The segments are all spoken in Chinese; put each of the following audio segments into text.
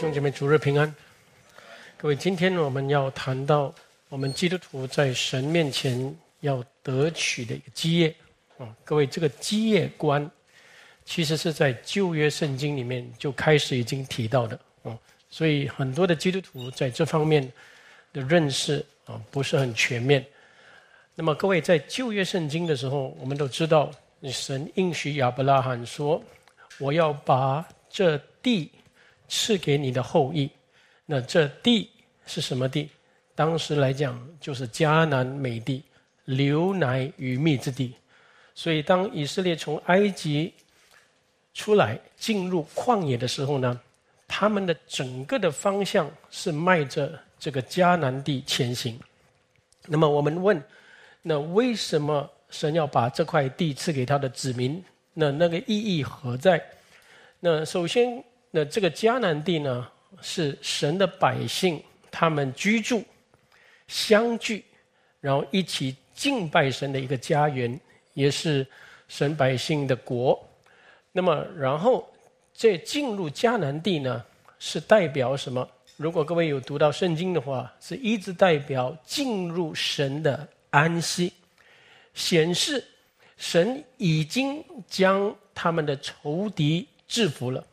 兄姐妹，主日平安。各位，今天我们要谈到我们基督徒在神面前要得取的一个基业啊。各位，这个基业观其实是在旧约圣经里面就开始已经提到的啊，所以很多的基督徒在这方面的认识啊不是很全面。那么，各位在旧约圣经的时候，我们都知道神应许亚伯拉罕说：“我要把这地。”赐给你的后裔，那这地是什么地？当时来讲就是迦南美地，流奶与蜜之地。所以当以色列从埃及出来进入旷野的时候呢，他们的整个的方向是迈着这个迦南地前行。那么我们问，那为什么神要把这块地赐给他的子民？那那个意义何在？那首先。那这个迦南地呢，是神的百姓他们居住、相聚，然后一起敬拜神的一个家园，也是神百姓的国。那么，然后这进入迦南地呢，是代表什么？如果各位有读到圣经的话，是一直代表进入神的安息，显示神已经将他们的仇敌制服了。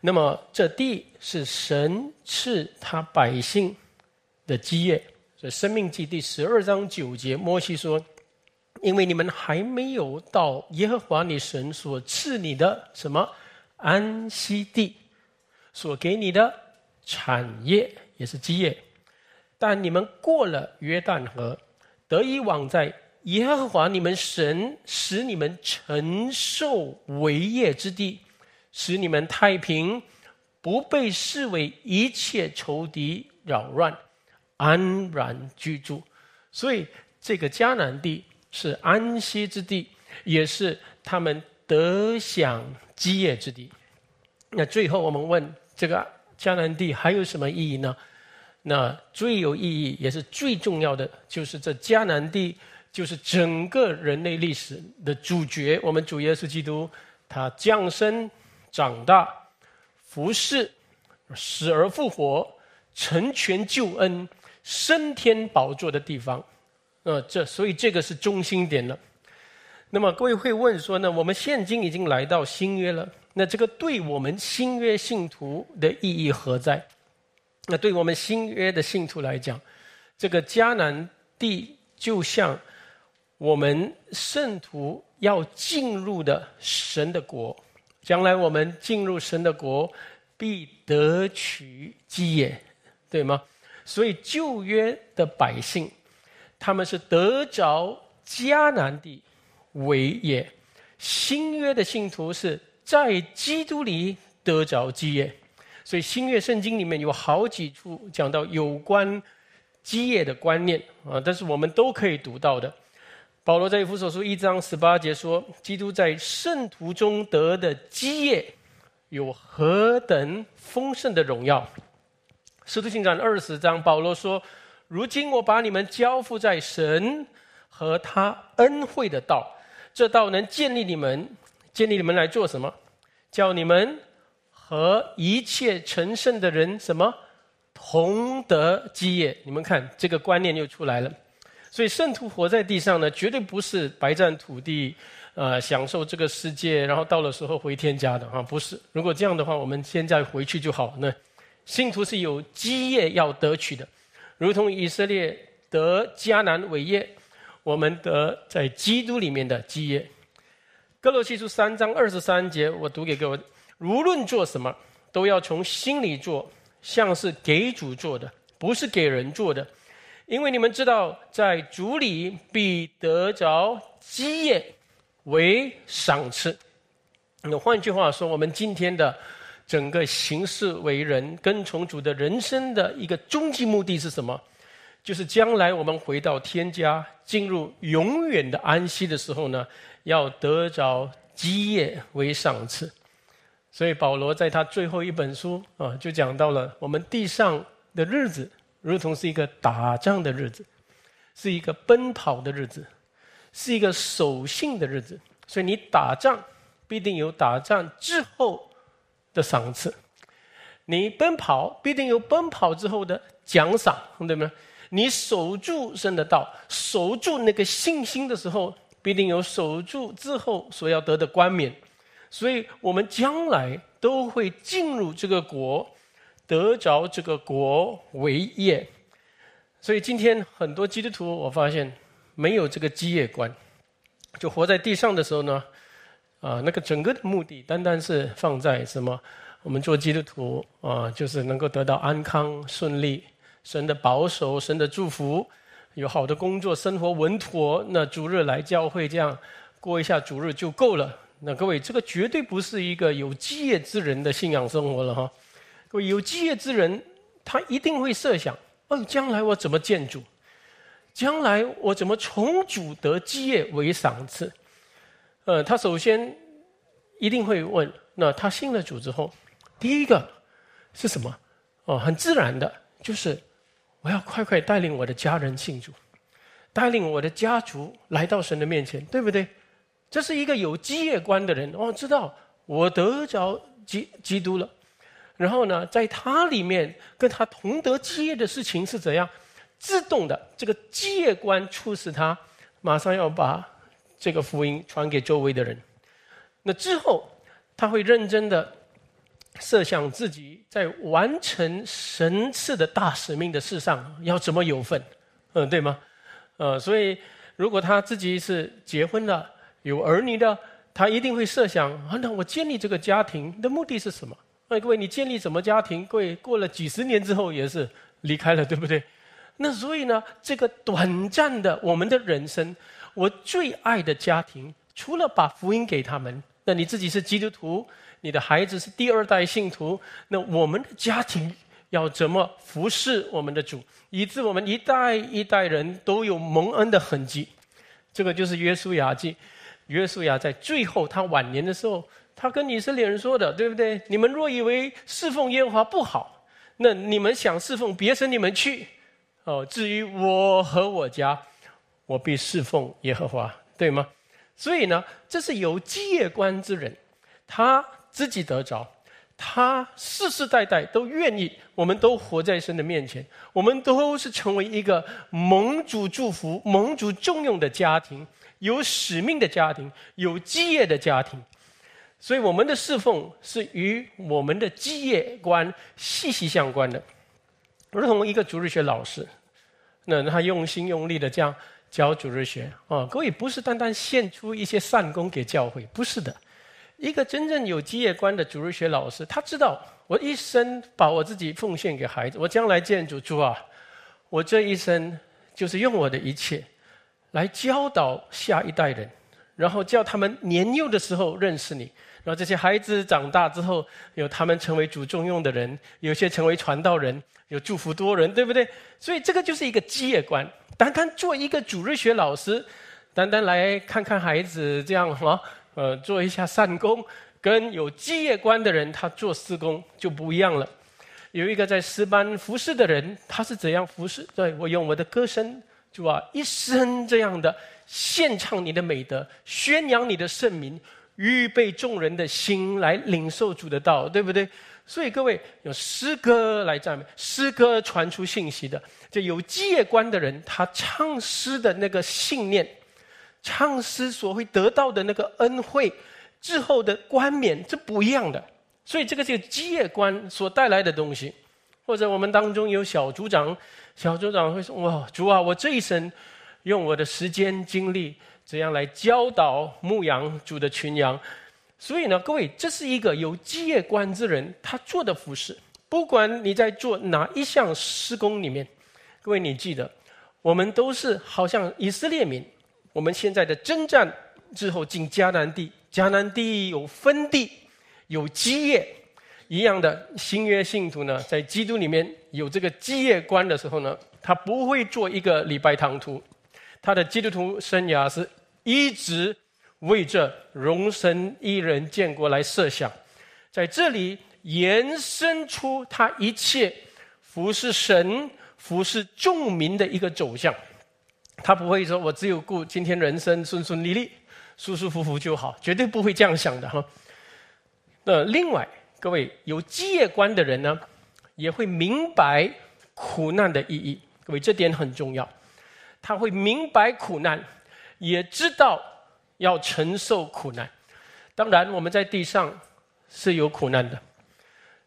那么这地是神赐他百姓的基业，所以《生命记》第十二章九节，摩西说：“因为你们还没有到耶和华你神所赐你的什么安息地，所给你的产业也是基业，但你们过了约旦河，得以往在耶和华你们神使你们承受为业之地。”使你们太平，不被视为一切仇敌扰乱，安然居住。所以这个迦南地是安息之地，也是他们得享基业之地。那最后我们问：这个迦南地还有什么意义呢？那最有意义也是最重要的，就是这迦南地就是整个人类历史的主角。我们主耶稣基督他降生。长大、服侍、死而复活、成全救恩、升天宝座的地方，呃，这所以这个是中心点了。那么各位会问说呢，我们现今已经来到新约了，那这个对我们新约信徒的意义何在？那对我们新约的信徒来讲，这个迦南地就像我们圣徒要进入的神的国。将来我们进入神的国，必得取基业，对吗？所以旧约的百姓，他们是得着迦南地为业；新约的信徒是在基督里得着基业。所以新约圣经里面有好几处讲到有关基业的观念啊，但是我们都可以读到的。保罗在以弗所书一章十八节说：“基督在圣徒中得的基业，有何等丰盛的荣耀。”使徒行传二十章，保罗说：“如今我把你们交付在神和他恩惠的道，这道能建立你们，建立你们来做什么？叫你们和一切成圣的人什么同得基业？你们看，这个观念又出来了。”所以圣徒活在地上呢，绝对不是白占土地，呃，享受这个世界，然后到了时候回天家的啊，不是。如果这样的话，我们现在回去就好。那信徒是有基业要得取的，如同以色列得迦南伟业，我们得在基督里面的基业。哥罗西书三章二十三节，我读给各位：无论做什么，都要从心里做，像是给主做的，不是给人做的。因为你们知道，在主里必得着基业为赏赐。那换句话说，我们今天的整个行事为人、跟从主的人生的一个终极目的是什么？就是将来我们回到天家，进入永远的安息的时候呢，要得着基业为赏赐。所以保罗在他最后一本书啊，就讲到了我们地上的日子。如同是一个打仗的日子，是一个奔跑的日子，是一个守信的日子。所以你打仗必定有打仗之后的赏赐。你奔跑必定有奔跑之后的奖赏，对吗？你守住圣的道，守住那个信心的时候，必定有守住之后所要得的冠冕。所以我们将来都会进入这个国，得着这个国为业。所以今天很多基督徒，我发现没有这个基业观，就活在地上的时候呢，啊，那个整个的目的单单是放在什么？我们做基督徒啊，就是能够得到安康顺利。神的保守，神的祝福，有好的工作，生活稳妥，那主日来教会这样过一下主日就够了。那各位，这个绝对不是一个有基业之人的信仰生活了哈。各位，有基业之人，他一定会设想：哦，将来我怎么建主？将来我怎么从主得基业为赏赐？呃，他首先一定会问：那他信了主之后，第一个是什么？哦，很自然的就是。我要快快带领我的家人信主，带领我的家族来到神的面前，对不对？这是一个有基业观的人哦，知道我得着基基督了。然后呢，在他里面跟他同得基业的事情是怎样？自动的这个基业观促使他马上要把这个福音传给周围的人。那之后他会认真的。设想自己在完成神赐的大使命的事上要怎么有份，嗯，对吗？呃，所以如果他自己是结婚了、有儿女的，他一定会设想：啊，那我建立这个家庭的目的是什么？哎，各位，你建立什么家庭？各位，过了几十年之后也是离开了，对不对？那所以呢，这个短暂的我们的人生，我最爱的家庭，除了把福音给他们，那你自己是基督徒。你的孩子是第二代信徒，那我们的家庭要怎么服侍我们的主，以致我们一代一代人都有蒙恩的痕迹？这个就是约书亚记。约书亚在最后他晚年的时候，他跟以色列人说的，对不对？你们若以为侍奉耶和华不好，那你们想侍奉别神，你们去。哦，至于我和我家，我必侍奉耶和华，对吗？所以呢，这是有基业观之人，他。自己得着，他世世代代都愿意，我们都活在神的面前，我们都是成为一个蒙主祝福、蒙主重用的家庭，有使命的家庭，有基业的家庭。所以，我们的侍奉是与我们的基业观息息相关的。如同一个主日学老师，那他用心用力的这样教主日学啊，各位不是单单献出一些善功给教会，不是的。一个真正有基业观的主日学老师，他知道我一生把我自己奉献给孩子，我将来见主主啊，我这一生就是用我的一切来教导下一代人，然后叫他们年幼的时候认识你，然后这些孩子长大之后，有他们成为主重用的人，有些成为传道人，有祝福多人，对不对？所以这个就是一个基业观。单单做一个主日学老师，单单来看看孩子这样哈。呃，做一下善功，跟有基业观的人，他做施工就不一样了。有一个在诗班服侍的人，他是怎样服侍？对我用我的歌声，主啊，一生这样的献唱你的美德，宣扬你的圣名，预备众人的心来领受主的道，对不对？所以各位用诗歌来赞美，诗歌传出信息的，就有基业观的人，他唱诗的那个信念。唱诗所会得到的那个恩惠，之后的冠冕，这不一样的。所以这个是基业观所带来的东西。或者我们当中有小组长，小组长会说：“哇，主啊，我这一生用我的时间精力，怎样来教导牧羊主的群羊？”所以呢，各位，这是一个有基业观之人他做的服饰。不管你在做哪一项施工里面，各位你记得，我们都是好像以色列民。我们现在的征战之后进迦南地，迦南地有分地，有基业一样的新约信徒呢，在基督里面有这个基业观的时候呢，他不会做一个礼拜堂徒，他的基督徒生涯是一直为着荣神一人建国来设想，在这里延伸出他一切服侍神、服侍众民的一个走向。他不会说：“我只有顾今天人生顺顺利利、舒舒服服就好。”绝对不会这样想的哈。那另外，各位有基业观的人呢，也会明白苦难的意义。各位，这点很重要。他会明白苦难，也知道要承受苦难。当然，我们在地上是有苦难的。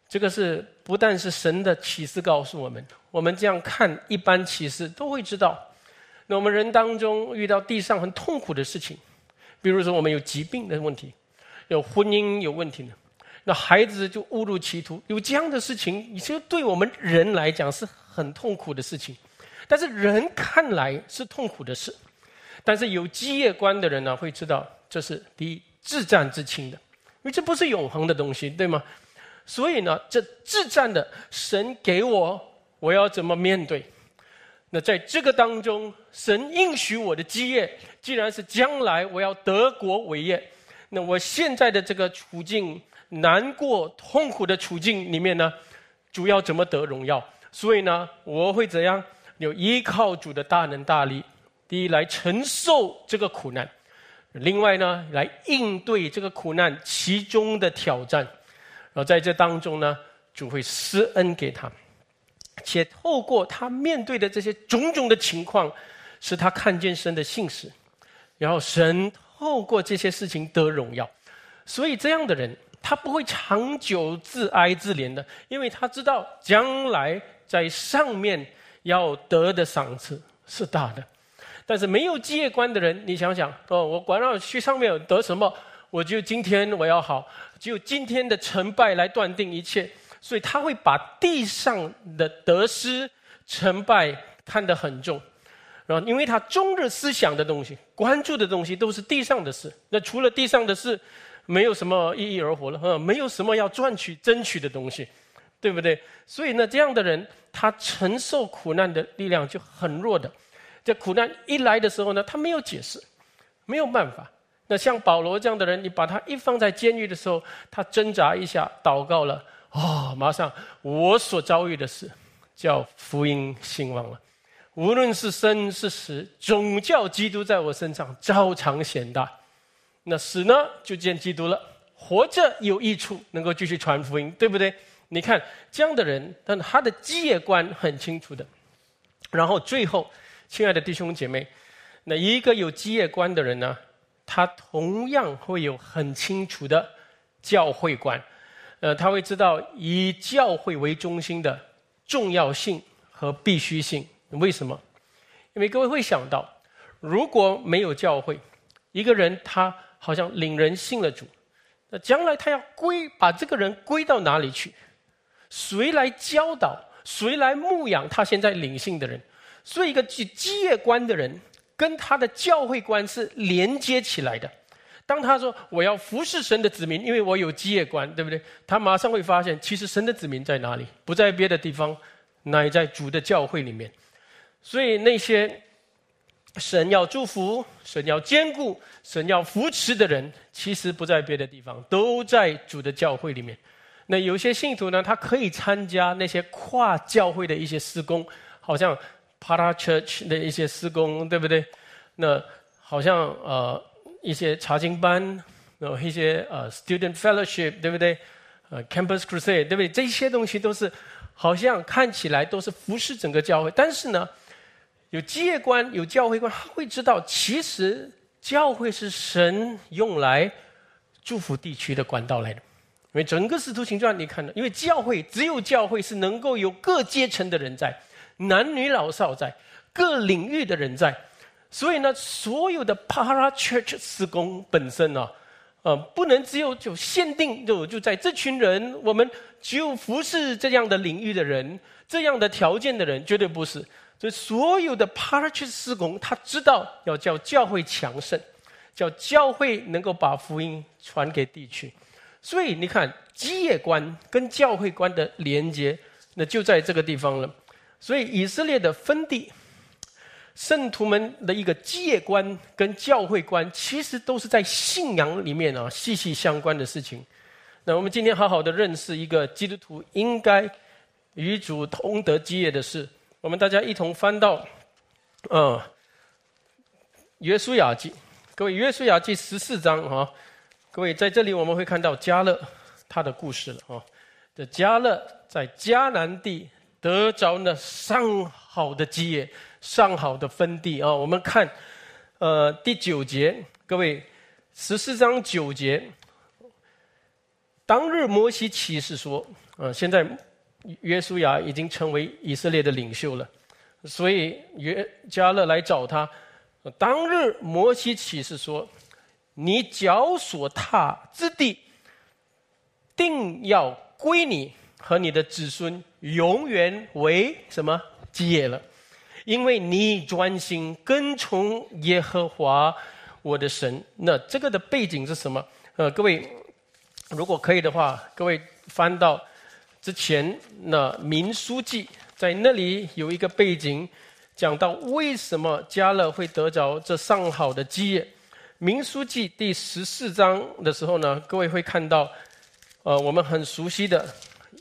这个是不但是神的启示告诉我们，我们这样看一般启示都会知道。那我们人当中遇到地上很痛苦的事情，比如说我们有疾病的问题，有婚姻有问题的，那孩子就误入歧途，有这样的事情，其实对我们人来讲是很痛苦的事情。但是人看来是痛苦的事，但是有基业观的人呢，会知道这是第一自战自清的，因为这不是永恒的东西，对吗？所以呢，这自战的神给我，我要怎么面对？那在这个当中，神应许我的基业，既然是将来我要得国伟业，那我现在的这个处境难过、痛苦的处境里面呢，主要怎么得荣耀？所以呢，我会怎样？有依靠主的大能大力，第一来承受这个苦难，另外呢，来应对这个苦难其中的挑战。然后在这当中呢，主会施恩给他，且透过他面对的这些种种的情况，使他看见神的信实，然后神透过这些事情得荣耀。所以这样的人，他不会长久自哀自怜的，因为他知道将来在上面要得的赏赐是大的。但是没有基业观的人，你想想哦，我管要去上面得什么？我就今天我要好，只有今天的成败来断定一切，所以他会把地上的得失、成败看得很重，然后因为他终日思想的东西、关注的东西都是地上的事，那除了地上的事，没有什么意义而活了，没有什么要赚取、争取的东西，对不对？所以呢，这样的人他承受苦难的力量就很弱的，这苦难一来的时候呢，他没有解释，没有办法。那像保罗这样的人，你把他一放在监狱的时候，他挣扎一下，祷告了，哦，马上我所遭遇的事，叫福音兴旺了。无论是生是死，总叫基督在我身上照常显大。那死呢，就见基督了；活着有益处，能够继续传福音，对不对？你看这样的人，但他的基业观很清楚的。然后最后，亲爱的弟兄姐妹，那一个有基业观的人呢？他同样会有很清楚的教会观，呃，他会知道以教会为中心的重要性和必须性。为什么？因为各位会想到，如果没有教会，一个人他好像领人信了主，那将来他要归把这个人归到哪里去？谁来教导？谁来牧养他现在领性的人？所以，一个具基业观的人。跟他的教会观是连接起来的。当他说我要服侍神的子民，因为我有基业观，对不对？他马上会发现，其实神的子民在哪里？不在别的地方，乃在主的教会里面。所以那些神要祝福、神要兼顾、神要扶持的人，其实不在别的地方，都在主的教会里面。那有些信徒呢，他可以参加那些跨教会的一些施工，好像。Para Church 的一些施工，对不对？那好像呃一些查经班，然后一些呃 Student Fellowship，对不对？呃 Campus Crusade，对不对？这些东西都是好像看起来都是服侍整个教会，但是呢，有基业观、有教会观，他会知道，其实教会是神用来祝福地区的管道来的。因为整个使徒行传你看到，因为教会只有教会是能够有各阶层的人在。男女老少在各领域的人在，所以呢，所有的 para church 施工本身呢，呃，不能只有就限定就就在这群人，我们只有服侍这样的领域的人，这样的条件的人，绝对不是。所以所有的 para church 施工，他知道要叫教会强盛，叫教会能够把福音传给地区。所以你看，基业观跟教会观的连接，那就在这个地方了。所以以色列的分地，圣徒们的一个基业观跟教会观，其实都是在信仰里面啊息息相关的事情。那我们今天好好的认识一个基督徒应该与主同得基业的事。我们大家一同翻到，嗯，约书亚记，各位约书亚记十四章啊，各位在这里我们会看到加勒，他的故事了啊。这加勒在迦南地得着那上好的基业、上好的分地啊。我们看，呃，第九节，各位十四章九节，当日摩西启示说，呃，现在约书亚已经成为以色列的领袖了，所以约加勒来找他。当日摩西启示说：“你脚所踏之地，定要归你和你的子孙，永远为什么基业了？因为你专心跟从耶和华我的神。那这个的背景是什么？呃，各位，如果可以的话，各位翻到之前那民书记，在那里有一个背景。”讲到为什么迦勒会得着这上好的基业，《民书记》第十四章的时候呢，各位会看到，呃，我们很熟悉的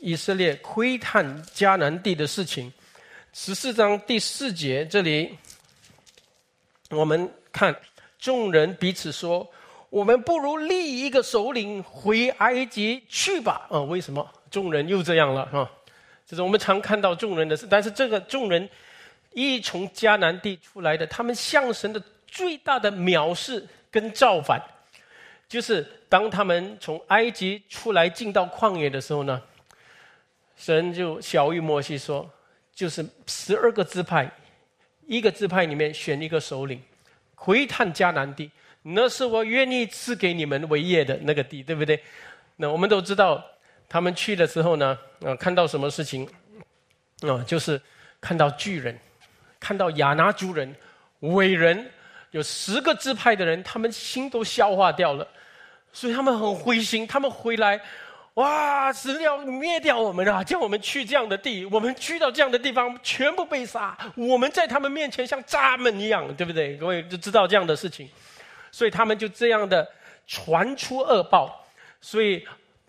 以色列窥探迦南地的事情。十四章第四节这里，我们看众人彼此说：“我们不如立一个首领回埃及去吧。”啊，为什么众人又这样了？啊，这是我们常看到众人的事，但是这个众人。一从迦南地出来的，他们向神的最大的藐视跟造反，就是当他们从埃及出来进到旷野的时候呢，神就小谕摩西说，就是十二个支派，一个支派里面选一个首领，回探迦南地，那是我愿意赐给你们为业的那个地，对不对？那我们都知道，他们去的时候呢，啊，看到什么事情，啊，就是看到巨人。看到亚拿族人、伟人有十个支派的人，他们心都消化掉了，所以他们很灰心。他们回来，哇，是要灭掉我们啊！叫我们去这样的地，我们去到这样的地方，全部被杀。我们在他们面前像渣们一样，对不对？各位就知道这样的事情，所以他们就这样的传出恶报。所以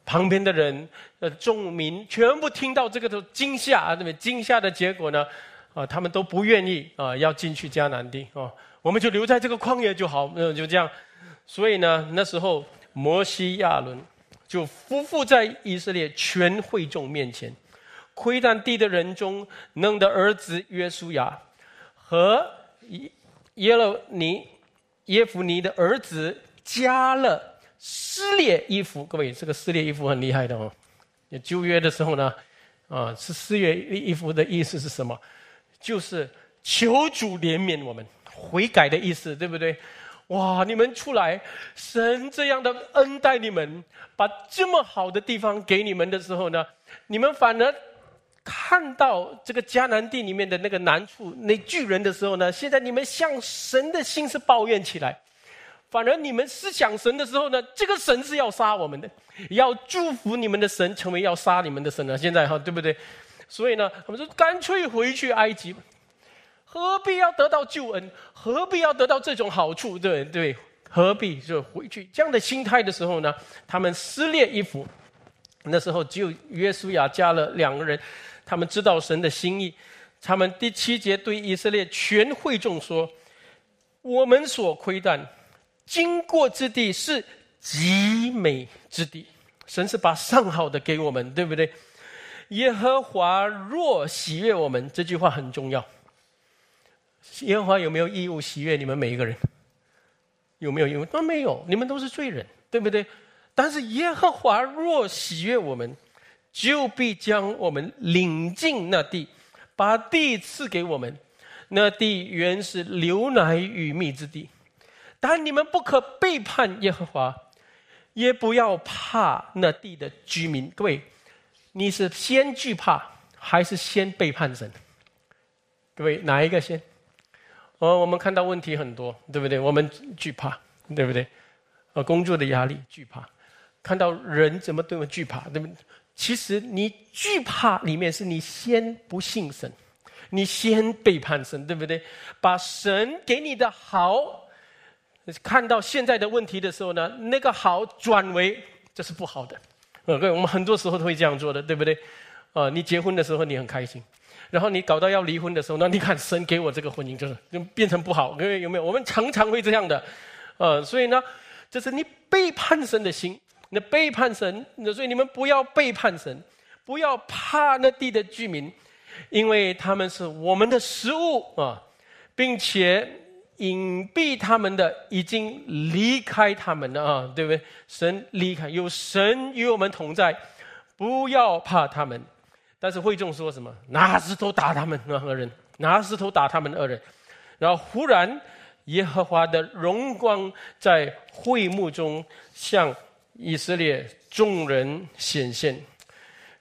旁边的人、呃，众民全部听到这个都惊吓，对不对？惊吓的结果呢？啊，他们都不愿意啊，要进去迦南地啊，我们就留在这个旷野就好，嗯，就这样。所以呢，那时候摩西亚伦就夫妇在以色列全会众面前，窥探地的人中，弄的儿子约书亚和耶耶勒尼耶夫尼的儿子加勒撕裂衣服。各位，这个撕裂衣服很厉害的哦。旧约的时候呢，啊，是撕裂衣服的意思是什么？就是求主怜悯我们，悔改的意思，对不对？哇，你们出来，神这样的恩待你们，把这么好的地方给你们的时候呢，你们反而看到这个迦南地里面的那个难处，那巨人的时候呢，现在你们向神的心是抱怨起来，反而你们思想神的时候呢，这个神是要杀我们的，要祝福你们的神成为要杀你们的神了。现在哈，对不对？所以呢，他们说干脆回去埃及，何必要得到救恩？何必要得到这种好处？对对，何必就回去？这样的心态的时候呢，他们撕裂衣服。那时候只有约书亚加了两个人，他们知道神的心意。他们第七节对以色列全会众说：“我们所窥探经过之地是极美之地，神是把上好的给我们，对不对？”耶和华若喜悦我们，这句话很重要。耶和华有没有义务喜悦你们每一个人？有没有义务？都没有，你们都是罪人，对不对？但是耶和华若喜悦我们，就必将我们领进那地，把地赐给我们。那地原是流奶与蜜之地，但你们不可背叛耶和华，也不要怕那地的居民。各位。你是先惧怕还是先背叛神？各位哪一个先？哦，我们看到问题很多，对不对？我们惧怕，对不对？呃，工作的压力惧怕，看到人怎么对我惧怕，对不对？其实你惧怕里面是你先不信神，你先背叛神，对不对？把神给你的好，看到现在的问题的时候呢，那个好转为这是不好的。呃，对，我们很多时候都会这样做的，对不对？啊，你结婚的时候你很开心，然后你搞到要离婚的时候，那你看神给我这个婚姻就是就变成不好，因为有没有？我们常常会这样的，呃，所以呢，这是你背叛神的心，那背叛神，所以你们不要背叛神，不要怕那地的居民，因为他们是我们的食物啊，并且隐蔽他们的已经离开他们了啊，对不对？神离开，有神与我们同在，不要怕他们。但是会众说什么？拿石头打他们那二人，拿石头打他们二人。然后忽然，耶和华的荣光在会幕中向以色列众人显现。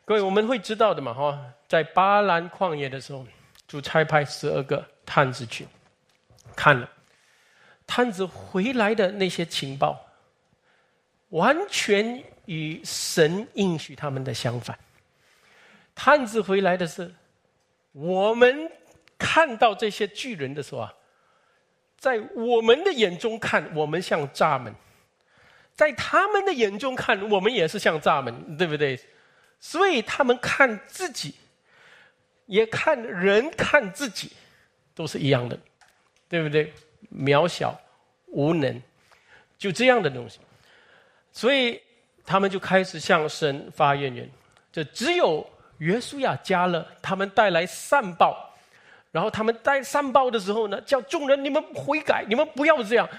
各位，我们会知道的嘛？哈，在巴兰旷野的时候，主差派十二个探子去看了，探子回来的那些情报，完全与神应许他们的相反。探子回来的是，我们看到这些巨人的时候啊，在我们的眼中看，我们像蚱蜢；在他们的眼中看，我们也是像蚱蜢，对不对？所以他们看自己，也看人看自己，都是一样的，对不对？渺小、无能，就这样的东西。所以他们就开始向神发怨言，就只有。约书亚加了他们带来善报，然后他们带善报的时候呢，叫众人你们悔改，你们不要这样。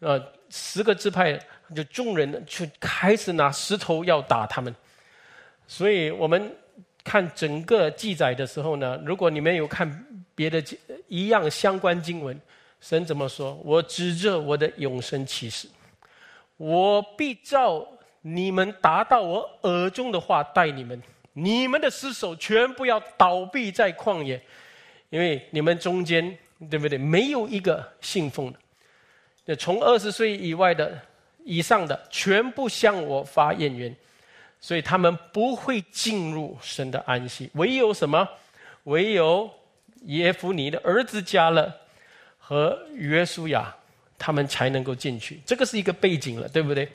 呃，十个支派就众人，就开始拿石头要打他们。所以我们看整个记载的时候呢，如果你们有看别的一样相关经文，神怎么说？我指着我的永生启示，我必照你们达到我耳中的话待你们。你们的尸首全部要倒闭在旷野，因为你们中间对不对？没有一个信奉的。那从二十岁以外的、以上的，全部向我发怨言，所以他们不会进入神的安息。唯有什么？唯有耶夫尼的儿子加勒和约书亚，他们才能够进去。这个是一个背景了，对不对？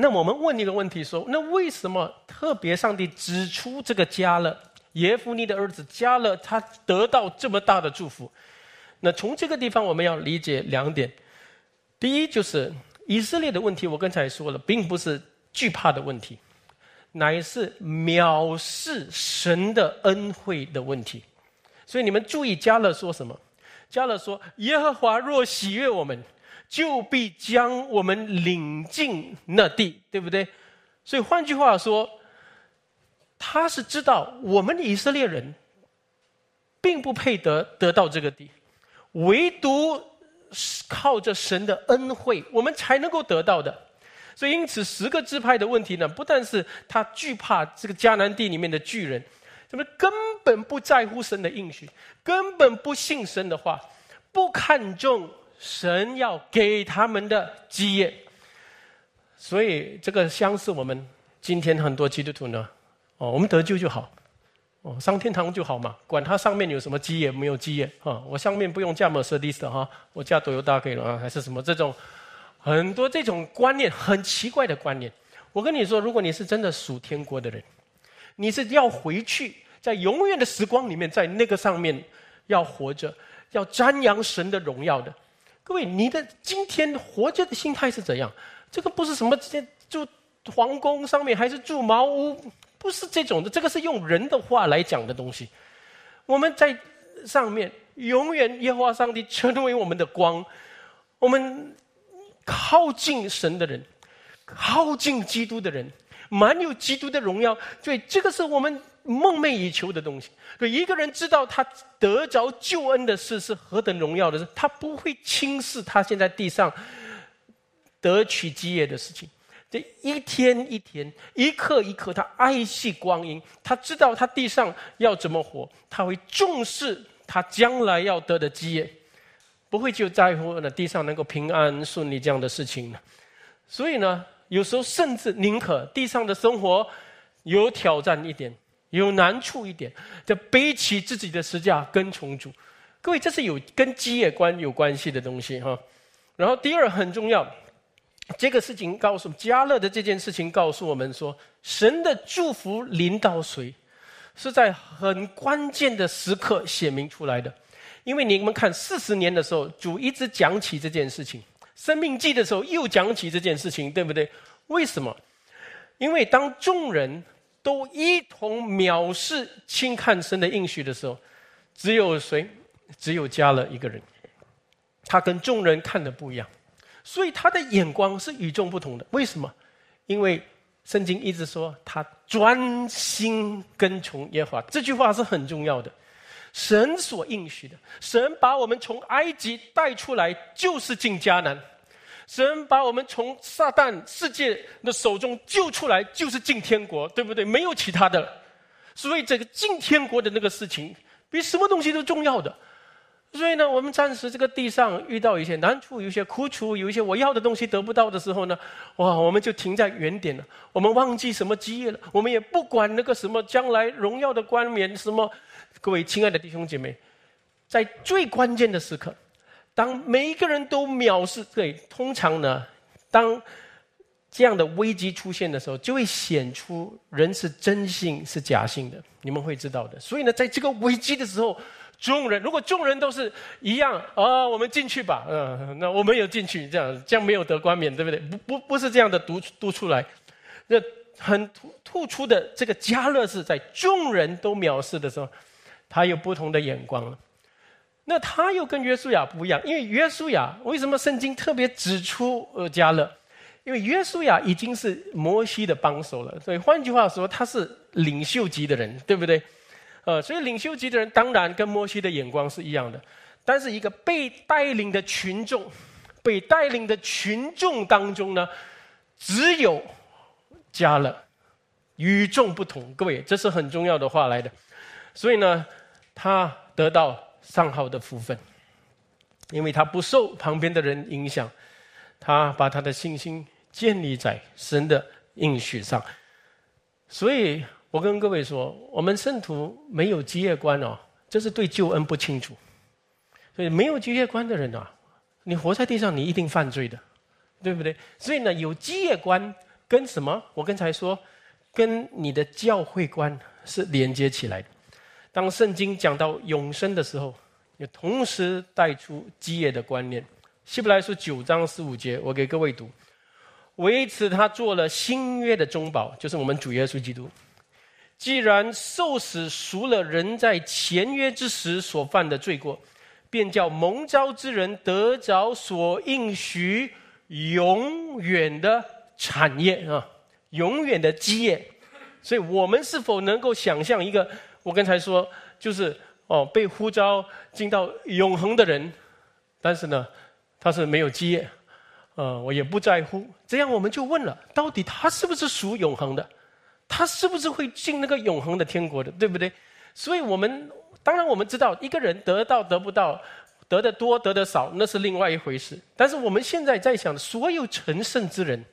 那我们问一个问题：说，那为什么特别上帝指出这个加勒耶夫尼的儿子加勒，他得到这么大的祝福？那从这个地方我们要理解两点：第一，就是以色列的问题，我刚才说了，并不是惧怕的问题，乃是藐视神的恩惠的问题。所以你们注意，加勒说什么？加勒说：“耶和华若喜悦我们。”就必将我们领进那地，对不对？所以换句话说，他是知道我们以色列人并不配得得到这个地，唯独靠着神的恩惠，我们才能够得到的。所以因此，十个支派的问题呢，不但是他惧怕这个迦南地里面的巨人，他们根本不在乎神的应许，根本不信神的话，不看重。神要给他们的基业，所以这个相似我们今天很多基督徒呢，哦，我们得救就好，哦，上天堂就好嘛，管他上面有什么基业没有基业啊，我上面不用加 Mercedes 的哈，我加都有大可以了啊，还是什么这种很多这种观念很奇怪的观念。我跟你说，如果你是真的属天国的人，你是要回去在永远的时光里面，在那个上面要活着，要瞻仰神的荣耀的。各位，你的今天活着的心态是怎样？这个不是什么直接住皇宫上面，还是住茅屋，不是这种的。这个是用人的话来讲的东西。我们在上面永远耶和华上帝成为我们的光，我们靠近神的人，靠近基督的人，满有基督的荣耀。所以这个是我们。梦寐以求的东西，可一个人知道他得着救恩的事是何等荣耀的事，他不会轻视他现在地上得取基业的事情。这一天一天，一刻一刻，他爱惜光阴。他知道他地上要怎么活，他会重视他将来要得的基业，不会就在乎那地上能够平安顺利这样的事情所以呢，有时候甚至宁可地上的生活有挑战一点。有难处一点，就背起自己的十架跟从主。各位，这是有跟基业观有关系的东西哈。然后第二很重要，这个事情告诉加勒的这件事情告诉我们说，神的祝福临到谁，是在很关键的时刻显明出来的。因为你们看四十年的时候，主一直讲起这件事情；生命记的时候又讲起这件事情，对不对？为什么？因为当众人都一同藐视、轻看神的应许的时候，只有谁？只有加了一个人，他跟众人看的不一样，所以他的眼光是与众不同的。为什么？因为圣经一直说他专心跟从耶和华，这句话是很重要的。神所应许的，神把我们从埃及带出来，就是进迦南。神把我们从撒旦世界的手中救出来，就是进天国，对不对？没有其他的。所以这个进天国的那个事情，比什么东西都重要的。所以呢，我们暂时这个地上遇到一些难处、有些苦楚、有一些我要的东西得不到的时候呢，哇，我们就停在原点了。我们忘记什么基业了，我们也不管那个什么将来荣耀的冠冕什么。各位亲爱的弟兄姐妹，在最关键的时刻。当每一个人都藐视，对，通常呢，当这样的危机出现的时候，就会显出人是真性是假性的，你们会知道的。所以呢，在这个危机的时候，众人如果众人都是一样啊，我们进去吧，嗯，那我们有进去，这样这样没有得冠冕，对不对？不不不是这样的读读出来，那很突突出的这个加勒是在众人都藐视的时候，他有不同的眼光了。那他又跟约书亚不一样，因为约书亚为什么圣经特别指出呃加勒？因为约书亚已经是摩西的帮手了，所以换句话说，他是领袖级的人，对不对？呃，所以领袖级的人当然跟摩西的眼光是一样的。但是一个被带领的群众，被带领的群众当中呢，只有加勒与众不同。各位，这是很重要的话来的。所以呢，他得到。上好的福分，因为他不受旁边的人影响，他把他的信心建立在神的应许上。所以我跟各位说，我们圣徒没有基业观哦，这是对救恩不清楚。所以没有基业观的人啊，你活在地上，你一定犯罪的，对不对？所以呢，有基业观跟什么？我刚才说，跟你的教会观是连接起来的。当圣经讲到永生的时候，也同时带出基业的观念。希伯来书九章十五节，我给各位读：为此，他做了新约的中保，就是我们主耶稣基督。既然受死赎了人在前约之时所犯的罪过，便叫蒙召之人得着所应许永远的产业啊，永远的基业。所以我们是否能够想象一个？我刚才说，就是哦，被呼召进到永恒的人，但是呢，他是没有基业，呃，我也不在乎。这样我们就问了：到底他是不是属永恒的？他是不是会进那个永恒的天国的？对不对？所以我们当然我们知道，一个人得到得不到，得的多得的少，那是另外一回事。但是我们现在在想，所有成圣之人，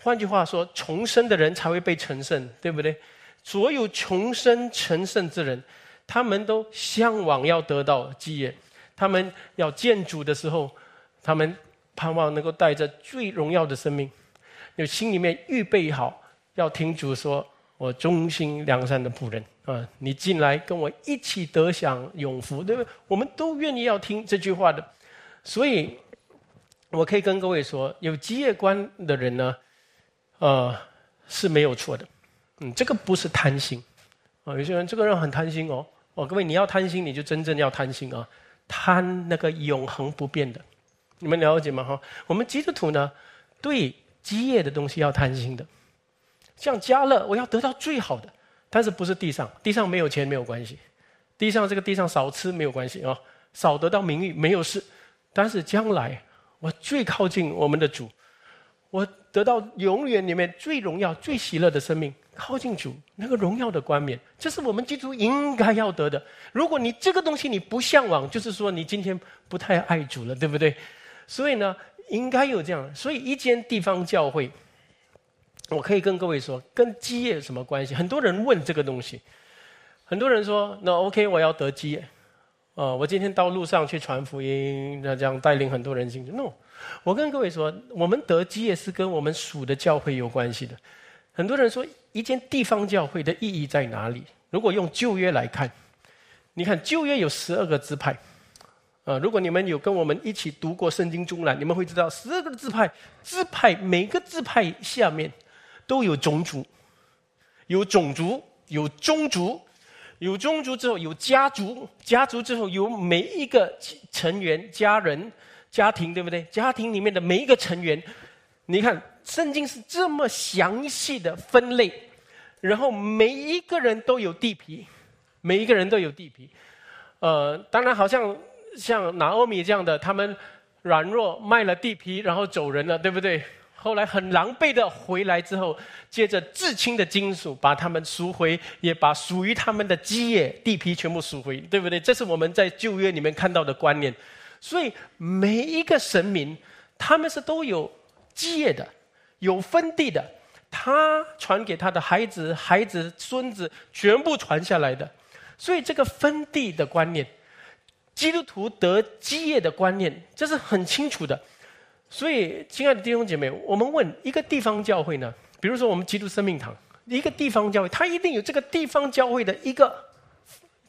换句话说，重生的人才会被成圣，对不对？所有重生成圣之人，他们都向往要得到基业。他们要见主的时候，他们盼望能够带着最荣耀的生命，就心里面预备好要听主说：“我忠心良善的仆人啊，你进来跟我一起得享永福，对不对？”我们都愿意要听这句话的。所以，我可以跟各位说，有基业观的人呢，呃，是没有错的。嗯，这个不是贪心，啊，有些人这个人很贪心哦，哦，各位你要贪心，你就真正要贪心啊，贪那个永恒不变的，你们了解吗？哈，我们基督徒呢，对基业的东西要贪心的，像加勒，我要得到最好的，但是不是地上，地上没有钱没有关系，地上这个地上少吃没有关系啊，少得到名誉没有事，但是将来我最靠近我们的主，我得到永远里面最荣耀、最喜乐的生命。靠近主那个荣耀的冠冕，这是我们基督应该要得的。如果你这个东西你不向往，就是说你今天不太爱主了，对不对？所以呢，应该有这样。所以一间地方教会，我可以跟各位说，跟基业有什么关系？很多人问这个东西，很多人说：“那 OK，我要得基业，哦，我今天到路上去传福音，那这样带领很多人进去。”No，我跟各位说，我们得基业是跟我们属的教会有关系的。很多人说，一间地方教会的意义在哪里？如果用旧约来看，你看旧约有十二个支派，啊，如果你们有跟我们一起读过圣经中览，你们会知道十二个支派，支派每个支派下面都有种族，有种族，有宗族，有宗族之后有家族，家族之后有每一个成员、家人、家庭，对不对？家庭里面的每一个成员，你看圣经是这么详细的分类，然后每一个人都有地皮，每一个人都有地皮。呃，当然，好像像拿欧米这样的，他们软弱卖了地皮，然后走人了，对不对？后来很狼狈的回来之后，借着至亲的金属把他们赎回，也把属于他们的基业地皮全部赎回，对不对？这是我们在旧约里面看到的观念。所以每一个神明，他们是都有基业的，有分地的，他传给他的孩子、孩子、孙子，全部传下来的。所以这个分地的观念，基督徒得基业的观念，这是很清楚的。所以，亲爱的弟兄姐妹，我们问一个地方教会呢？比如说，我们基督生命堂一个地方教会，它一定有这个地方教会的一个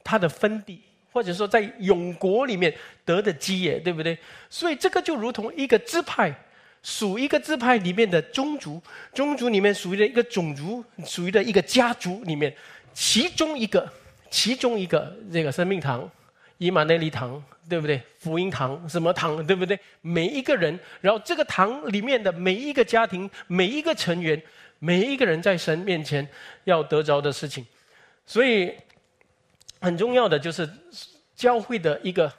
它的分地，或者说在永国里面得的基业，对不对？所以，这个就如同一个支派，属一个支派里面的宗族，宗族里面属于的一个种族，属于的一个家族里面，其中一个，其中一个这个生命堂，以马内利堂。对不对？福音堂什么堂？对不对？每一个人，然后这个堂里面的每一个家庭、每一个成员、每一个人在神面前要得着的事情，所以很重要的就是教会的一个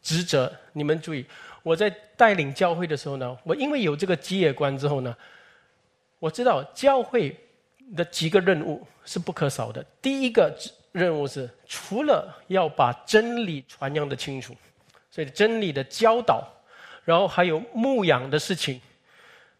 职责。你们注意，我在带领教会的时候呢，我因为有这个基业观之后呢，我知道教会的几个任务是不可少的。第一个。任务是除了要把真理传扬的清楚，所以真理的教导，然后还有牧养的事情，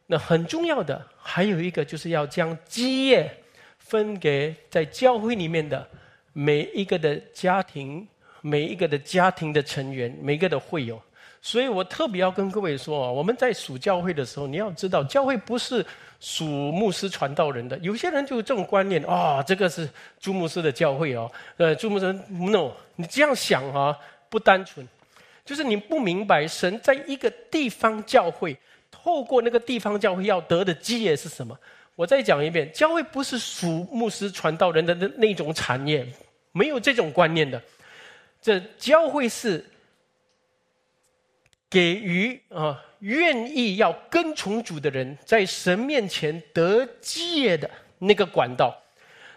那很重要的还有一个就是要将基业分给在教会里面的每一个的家庭，每一个的家庭的成员，每个的会友。所以我特别要跟各位说啊，我们在属教会的时候，你要知道，教会不是属牧师传道人的。有些人就有这种观念啊，这个是朱牧师的教会哦。呃，朱牧师，no，你这样想啊，不单纯，就是你不明白神在一个地方教会，透过那个地方教会要得的基业是什么。我再讲一遍，教会不是属牧师传道人的那那种产业，没有这种观念的。这教会是。给予啊，愿意要跟从主的人，在神面前得基业的那个管道。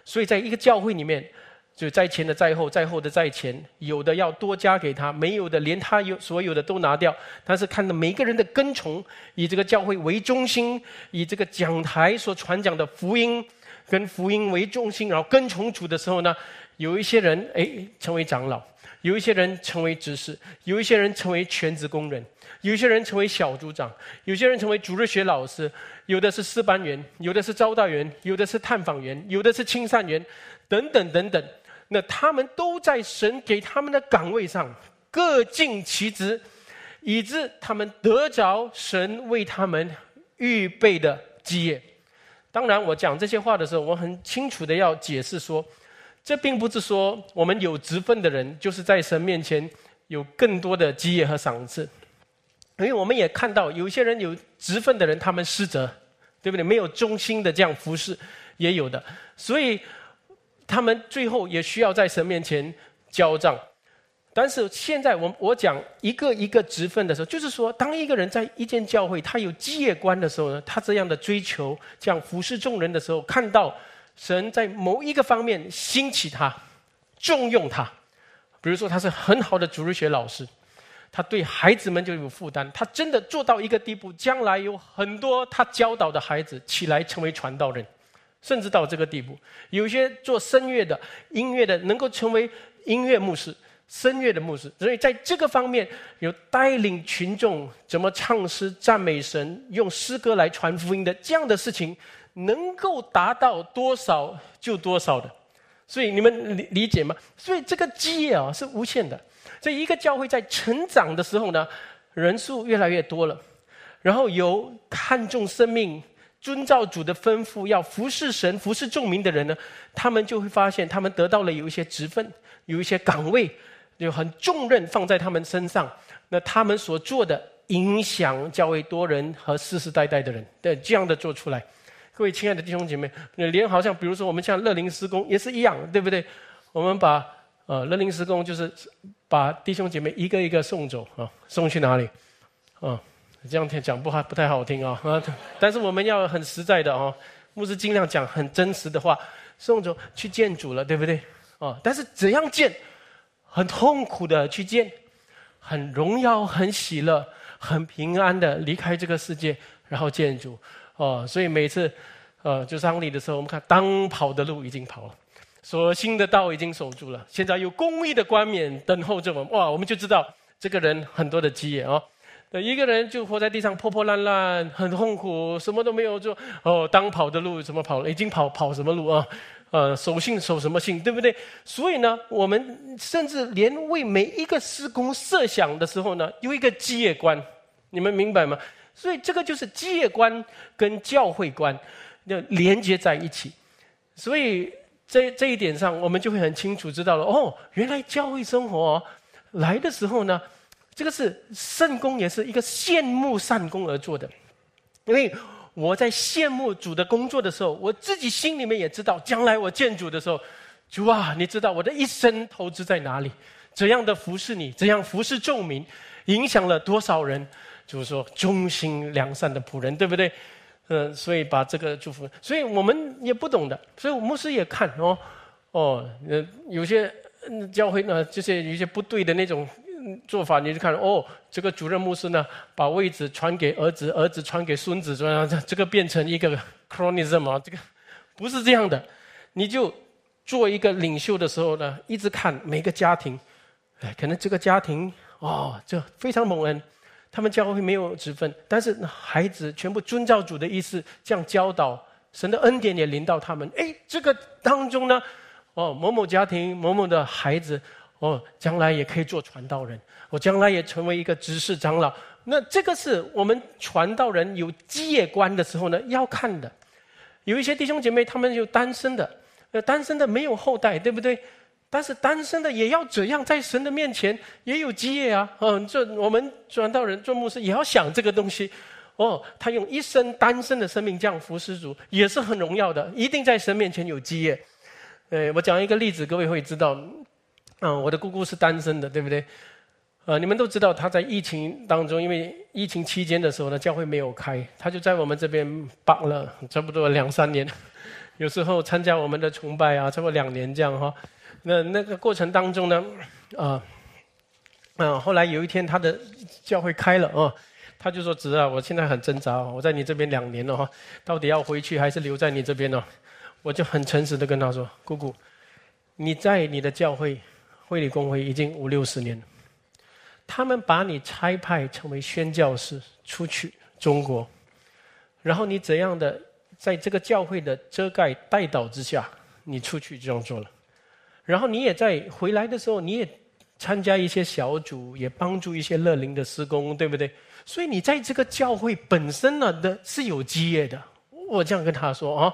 所以，在一个教会里面，就在前的在后，在后的在前，有的要多加给他，没有的连他有所有的都拿掉。但是，看到每个人的跟从，以这个教会为中心，以这个讲台所传讲的福音跟福音为中心，然后跟从主的时候呢，有一些人哎成为长老。有一些人成为执事，有一些人成为全职工人，有一些人成为小组长，有些人成为主日学老师，有的是师班员，有的是招待员，有的是探访员，有的是清善员，等等等等。那他们都在神给他们的岗位上各尽其职，以致他们得着神为他们预备的基业。当然，我讲这些话的时候，我很清楚的要解释说。这并不是说我们有职分的人就是在神面前有更多的基业和赏赐，因为我们也看到有些人有职分的人，他们失责，对不对？没有忠心的这样服侍，也有的，所以他们最后也需要在神面前交账。但是现在我我讲一个一个职分的时候，就是说，当一个人在一间教会他有基业观的时候呢，他这样的追求，这样服侍众人的时候，看到。神在某一个方面兴起他，重用他，比如说他是很好的主日学老师，他对孩子们就有负担，他真的做到一个地步，将来有很多他教导的孩子起来成为传道人，甚至到这个地步，有些做声乐的、音乐的能够成为音乐牧师、声乐的牧师，所以在这个方面有带领群众怎么唱诗赞美神，用诗歌来传福音的这样的事情。能够达到多少就多少的，所以你们理理解吗？所以这个基业啊是无限的。这一个教会在成长的时候呢，人数越来越多了，然后有看重生命、遵照主的吩咐要服侍神、服侍众民的人呢，他们就会发现，他们得到了有一些职分、有一些岗位，有很重任放在他们身上。那他们所做的影响较为多人和世世代代的人，对这样的做出来。各位亲爱的弟兄姐妹，连好像比如说我们像乐林施工也是一样，对不对？我们把呃乐林施工就是把弟兄姐妹一个一个送走啊，送去哪里？啊，这样讲不还不太好听啊啊！但是我们要很实在的哦，牧师尽量讲很真实的话，送走去见主了，对不对？啊，但是怎样见？很痛苦的去见，很荣耀、很喜乐、很平安的离开这个世界，然后见主。哦，所以每次，呃，就丧礼的时候，我们看当跑的路已经跑了，所新的道已经守住了，现在有公义的冠冕等候着我们。哇，我们就知道这个人很多的基业啊。一个人就活在地上破破烂烂，很痛苦，什么都没有做。哦，当跑的路怎么跑了？已经跑跑什么路啊？呃，守信守什么信，对不对？所以呢，我们甚至连为每一个施工设想的时候呢，有一个基业观，你们明白吗？所以这个就是基业观跟教会观要连接在一起。所以这这一点上，我们就会很清楚知道了。哦，原来教会生活来的时候呢，这个是圣公也是一个羡慕善公而做的，因为。我在羡慕主的工作的时候，我自己心里面也知道，将来我见主的时候，主啊，你知道我的一生投资在哪里？怎样的服侍你？怎样服侍众民？影响了多少人？就是说忠心良善的仆人，对不对？嗯，所以把这个祝福，所以我们也不懂的，所以牧师也看哦，哦，呃，有些教会呢，就是有些不对的那种。做法你就看哦，这个主任牧师呢，把位置传给儿子，儿子传给孙子，这样这这个变成一个 chronism 啊，这个不是这样的。你就做一个领袖的时候呢，一直看每个家庭，哎，可能这个家庭哦，这非常蒙恩，他们教会没有职分，但是孩子全部遵照主的意思这样教导，神的恩典也临到他们。哎，这个当中呢，哦，某某家庭某某的孩子。哦，将来也可以做传道人，我将来也成为一个执事长老。那这个是我们传道人有基业观的时候呢要看的。有一些弟兄姐妹，他们有单身的，呃，单身的没有后代，对不对？但是单身的也要怎样在神的面前也有基业啊？嗯，这我们传道人做牧师也要想这个东西。哦，他用一生单身的生命这样服侍主，也是很荣耀的，一定在神面前有基业。呃，我讲一个例子，各位会知道。嗯，我的姑姑是单身的，对不对？呃，你们都知道，她在疫情当中，因为疫情期间的时候呢，教会没有开，她就在我们这边绑了差不多两三年，有时候参加我们的崇拜啊，差不多两年这样哈。那那个过程当中呢，啊，嗯，后来有一天他的教会开了啊，他就说：“侄啊，我现在很挣扎，我在你这边两年了哈，到底要回去还是留在你这边呢？”我就很诚实的跟他说：“姑姑，你在你的教会。”会理公会已经五六十年了，他们把你差派成为宣教士出去中国，然后你怎样的在这个教会的遮盖带导之下，你出去这样做了，然后你也在回来的时候，你也参加一些小组，也帮助一些乐龄的施工，对不对？所以你在这个教会本身呢的是有基业的。我这样跟他说啊，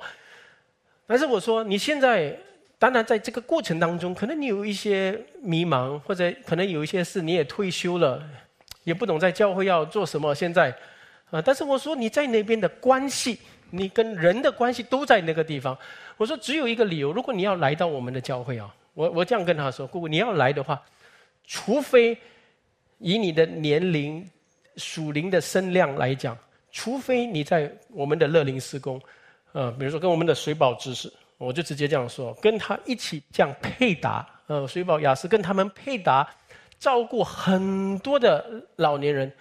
但是我说你现在。当然，在这个过程当中，可能你有一些迷茫，或者可能有一些事你也退休了，也不懂在教会要做什么。现在，啊，但是我说你在那边的关系，你跟人的关系都在那个地方。我说只有一个理由，如果你要来到我们的教会啊，我我这样跟他说：，姑姑，你要来的话，除非以你的年龄、属灵的身量来讲，除非你在我们的乐龄施工，呃，比如说跟我们的水保知识。我就直接这样说，跟他一起这样配搭，呃，水宝雅思跟他们配搭，照顾很多的老年人，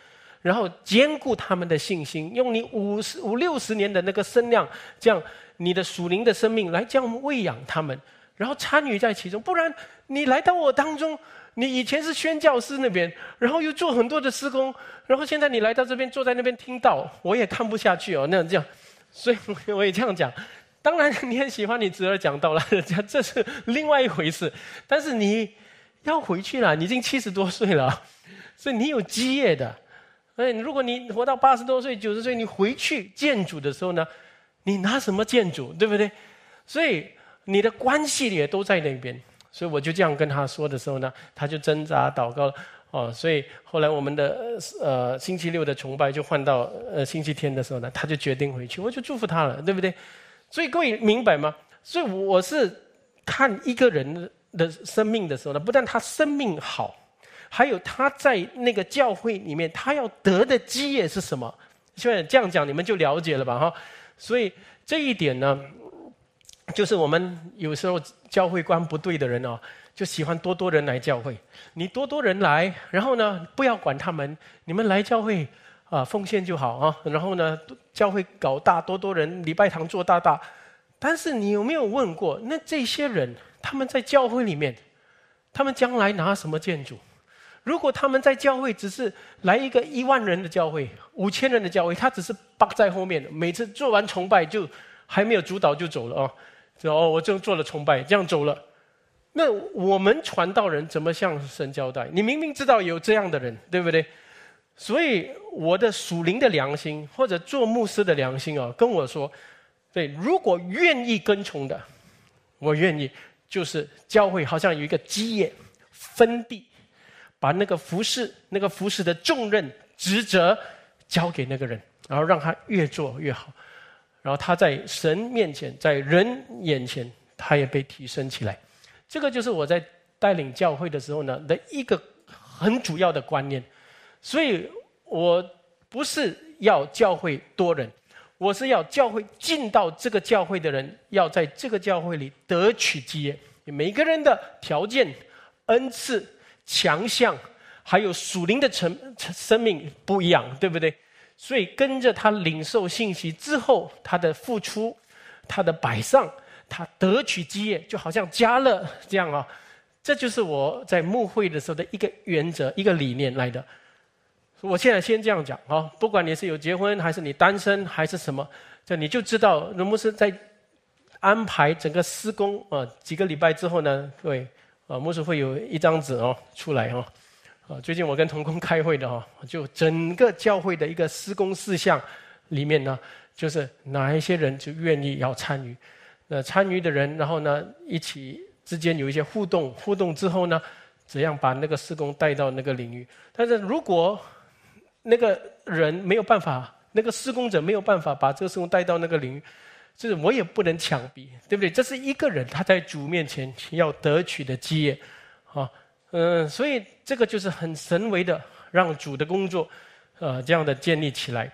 然后兼顾他们的信心，用你五十五六十年的那个身量，这样你的属灵的生命来这样喂养他们，然后参与在其中。不然你来到我当中，你以前是宣教师那边，然后又做很多的施工，然后现在你来到这边坐在那边听到，我也看不下去哦。那样这样，所以我也这样讲。当然，你很喜欢你侄儿讲到了，这这是另外一回事。但是你要回去了，你已经七十多岁了，所以你有基业的。哎，如果你活到八十多岁、九十岁，你回去建主的时候呢，你拿什么建主，对不对？所以你的关系也都在那边。所以我就这样跟他说的时候呢，他就挣扎祷告。哦，所以后来我们的呃星期六的崇拜就换到呃星期天的时候呢，他就决定回去，我就祝福他了，对不对？所以各位明白吗？所以我是看一个人的生命的时候呢，不但他生命好，还有他在那个教会里面，他要得的基业是什么？现在这样讲，你们就了解了吧？哈，所以这一点呢，就是我们有时候教会观不对的人哦。就喜欢多多人来教会，你多多人来，然后呢，不要管他们，你们来教会啊，奉献就好啊。然后呢，教会搞大，多多人，礼拜堂做大大。但是你有没有问过，那这些人他们在教会里面，他们将来拿什么建筑？如果他们在教会只是来一个一万人的教会、五千人的教会，他只是扒在后面，每次做完崇拜就还没有主导就走了哦，哦，我就做了崇拜，这样走了。那我们传道人怎么向神交代？你明明知道有这样的人，对不对？所以我的属灵的良心，或者做牧师的良心啊，跟我说：对，如果愿意跟从的，我愿意，就是教会好像有一个基业分地，把那个服饰、那个服饰的重任职责交给那个人，然后让他越做越好，然后他在神面前，在人眼前，他也被提升起来。这个就是我在带领教会的时候呢的一个很主要的观念，所以我不是要教会多人，我是要教会进到这个教会的人要在这个教会里得取基业。每个人的条件、恩赐、强项，还有属灵的成生命不一样，对不对？所以跟着他领受信息之后，他的付出，他的摆上。他得取基业，就好像加勒这样啊，这就是我在牧会的时候的一个原则、一个理念来的。我现在先这样讲啊，不管你是有结婚，还是你单身，还是什么，这你就知道，牧师在安排整个施工啊，几个礼拜之后呢，各位啊，牧师会有一张纸哦出来哈啊，最近我跟同工开会的哈，就整个教会的一个施工事项里面呢，就是哪一些人就愿意要参与。那，参与的人，然后呢，一起之间有一些互动，互动之后呢，怎样把那个施工带到那个领域？但是如果那个人没有办法，那个施工者没有办法把这个施工带到那个领域，就是我也不能强逼，对不对？这是一个人他在主面前要得取的基业，啊，嗯，所以这个就是很神为的让主的工作，呃，这样的建立起来。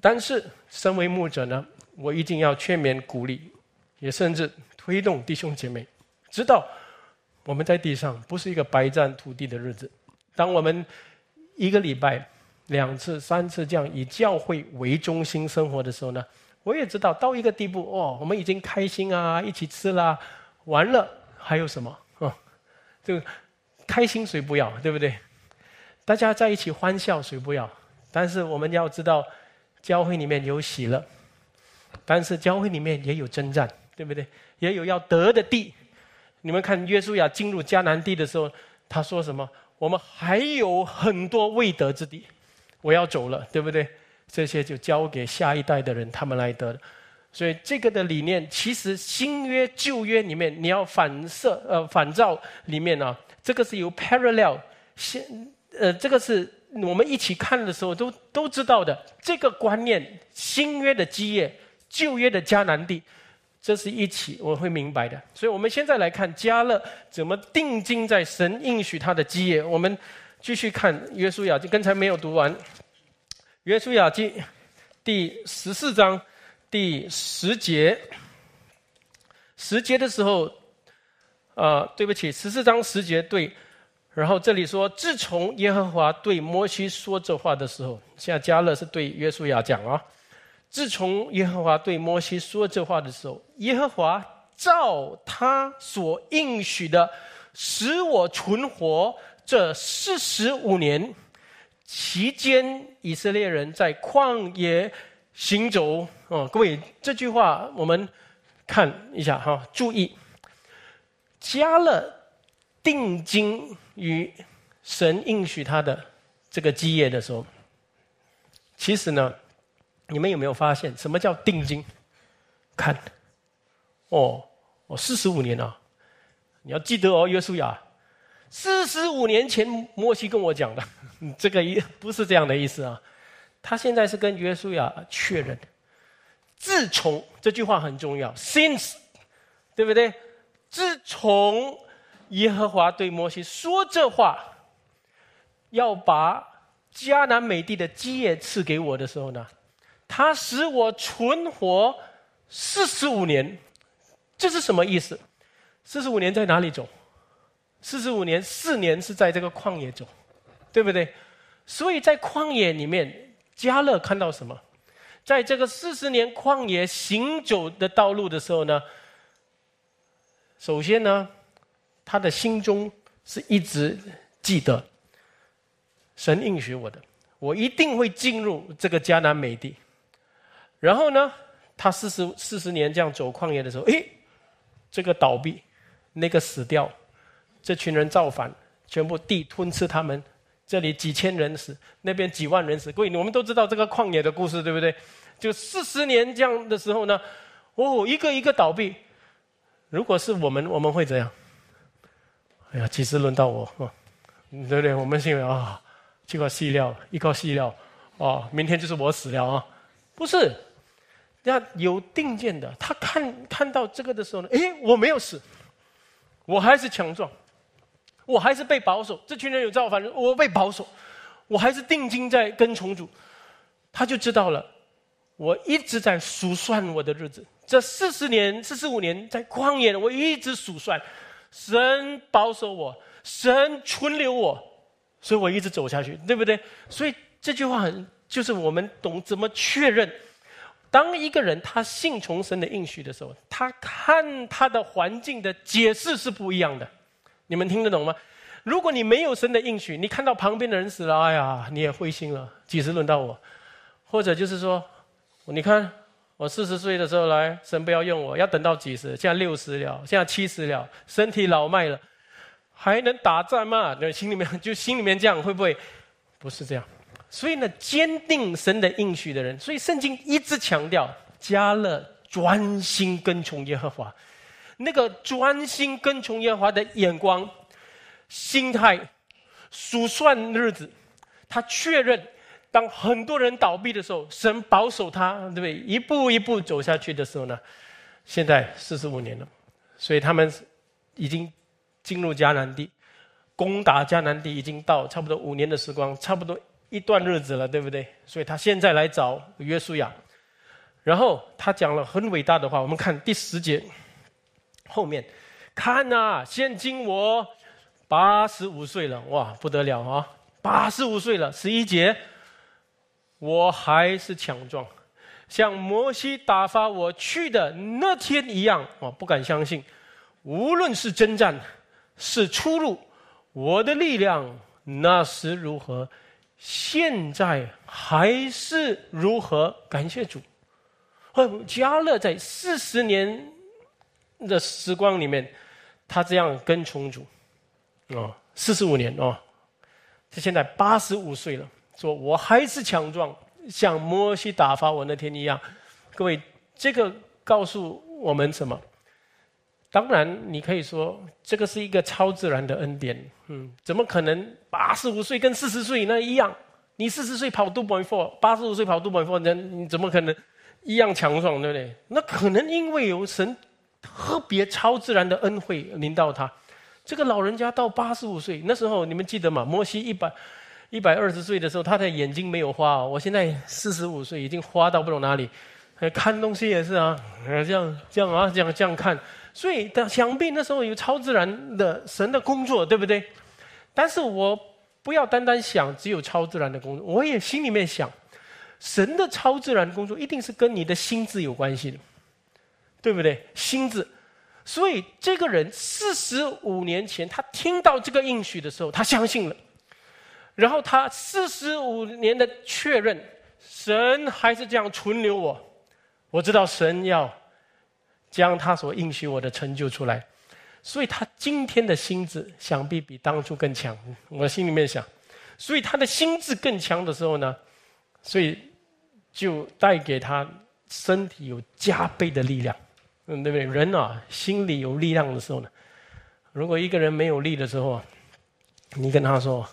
但是身为牧者呢，我一定要劝勉鼓励。也甚至推动弟兄姐妹，知道我们在地上不是一个白占土地的日子。当我们一个礼拜两次、三次这样以教会为中心生活的时候呢，我也知道到一个地步哦，我们已经开心啊，一起吃啦，完了还有什么啊？这个开心谁不要，对不对？大家在一起欢笑谁不要？但是我们要知道，教会里面有喜乐，但是教会里面也有征战。对不对？也有要得的地。你们看，约书亚进入迦南地的时候，他说什么？我们还有很多未得之地，我要走了，对不对？这些就交给下一代的人，他们来得。所以这个的理念，其实新约旧约里面，你要反射呃反照里面呢，这个是有 parallel，先呃这个是我们一起看的时候都都知道的这个观念。新约的基业，旧约的迦南地。这是一起，我会明白的。所以，我们现在来看加勒怎么定睛在神应许他的基业。我们继续看约书亚记，刚才没有读完。约书亚记第十四章第十节，十节的时候，啊，对不起，十四章十节对。然后这里说，自从耶和华对摩西说这话的时候，现在加勒是对约书亚讲啊。自从耶和华对摩西说这话的时候，耶和华照他所应许的，使我存活这四十五年期间，以色列人在旷野行走。哦，各位，这句话我们看一下哈，注意，加了定睛于神应许他的这个基业的时候，其实呢。你们有没有发现什么叫定金？看，哦，哦，四十五年了，你要记得哦，约书亚，四十五年前摩西跟我讲的，这个意不是这样的意思啊。他现在是跟约书亚确认，自从这句话很重要，since，对不对？自从耶和华对摩西说这话，要把迦南美地的基业赐给我的时候呢，他使我存活四十五年，这是什么意思？四十五年在哪里走？四十五年，四年是在这个旷野走，对不对？所以在旷野里面，加勒看到什么？在这个四十年旷野行走的道路的时候呢？首先呢，他的心中是一直记得神应许我的，我一定会进入这个迦南美地。然后呢，他四十四十年这样走旷野的时候，诶，这个倒闭，那个死掉。这群人造反，全部地吞吃他们。这里几千人死，那边几万人死。各位，我们都知道这个旷野的故事，对不对？就四十年这样的时候呢，哦，一个一个倒闭。如果是我们，我们会怎样？哎呀，几时轮到我？对不对？我们心里啊，这个细料，一个细料，哦，明天就是我死了啊！不是，要有定见的。他看看到这个的时候呢，诶，我没有死，我还是强壮。我还是被保守，这群人有造反，我被保守，我还是定睛在跟从主，他就知道了，我一直在数算我的日子，这四十年、四十五年在旷野，我一直数算，神保守我，神存留我，所以我一直走下去，对不对？所以这句话很，就是我们懂怎么确认，当一个人他信从神的应许的时候，他看他的环境的解释是不一样的。你们听得懂吗？如果你没有神的应许，你看到旁边的人死了，哎呀，你也灰心了。几时轮到我？或者就是说，你看我四十岁的时候来，神不要用我，要等到几十？现在六十了，现在七十了，身体老迈了，还能打仗吗？那心里面就心里面这样，会不会？不是这样。所以呢，坚定神的应许的人，所以圣经一直强调，加勒专心跟从耶和华。那个专心跟从耶和华的眼光、心态、数算日子，他确认，当很多人倒闭的时候，神保守他，对不对？一步一步走下去的时候呢？现在四十五年了，所以他们已经进入迦南地，攻打迦南地已经到差不多五年的时光，差不多一段日子了，对不对？所以他现在来找约书亚，然后他讲了很伟大的话，我们看第十节。后面，看呐，现今我八十五岁了，哇，不得了啊！八十五岁了，十一节，我还是强壮，像摩西打发我去的那天一样，我不敢相信。无论是征战，是出路，我的力量那时如何，现在还是如何？感谢主，加勒在四十年。的时光里面，他这样跟从主，哦，四十五年哦，他现在八十五岁了，说我还是强壮，像摩西打发我那天一样。各位，这个告诉我们什么？当然，你可以说这个是一个超自然的恩典。嗯，怎么可能八十五岁跟四十岁那一样？你四十岁跑 two point four，八十五岁跑 two point four，那你怎么可能一样强壮？对不对？那可能因为有神。特别超自然的恩惠临到他，这个老人家到八十五岁，那时候你们记得吗？摩西一百一百二十岁的时候，他的眼睛没有花哦。我现在四十五岁，已经花到不懂哪里，看东西也是啊，这样这样啊，这样这样看。所以他，想必那时候有超自然的神的工作，对不对？但是我不要单单想只有超自然的工作，我也心里面想，神的超自然工作一定是跟你的心智有关系的。对不对？心智，所以这个人四十五年前他听到这个应许的时候，他相信了。然后他四十五年的确认，神还是这样存留我。我知道神要将他所应许我的成就出来，所以他今天的心智想必比当初更强。我心里面想，所以他的心智更强的时候呢，所以就带给他身体有加倍的力量。嗯，对不对？人啊，心里有力量的时候呢，如果一个人没有力的时候啊，你跟他说：“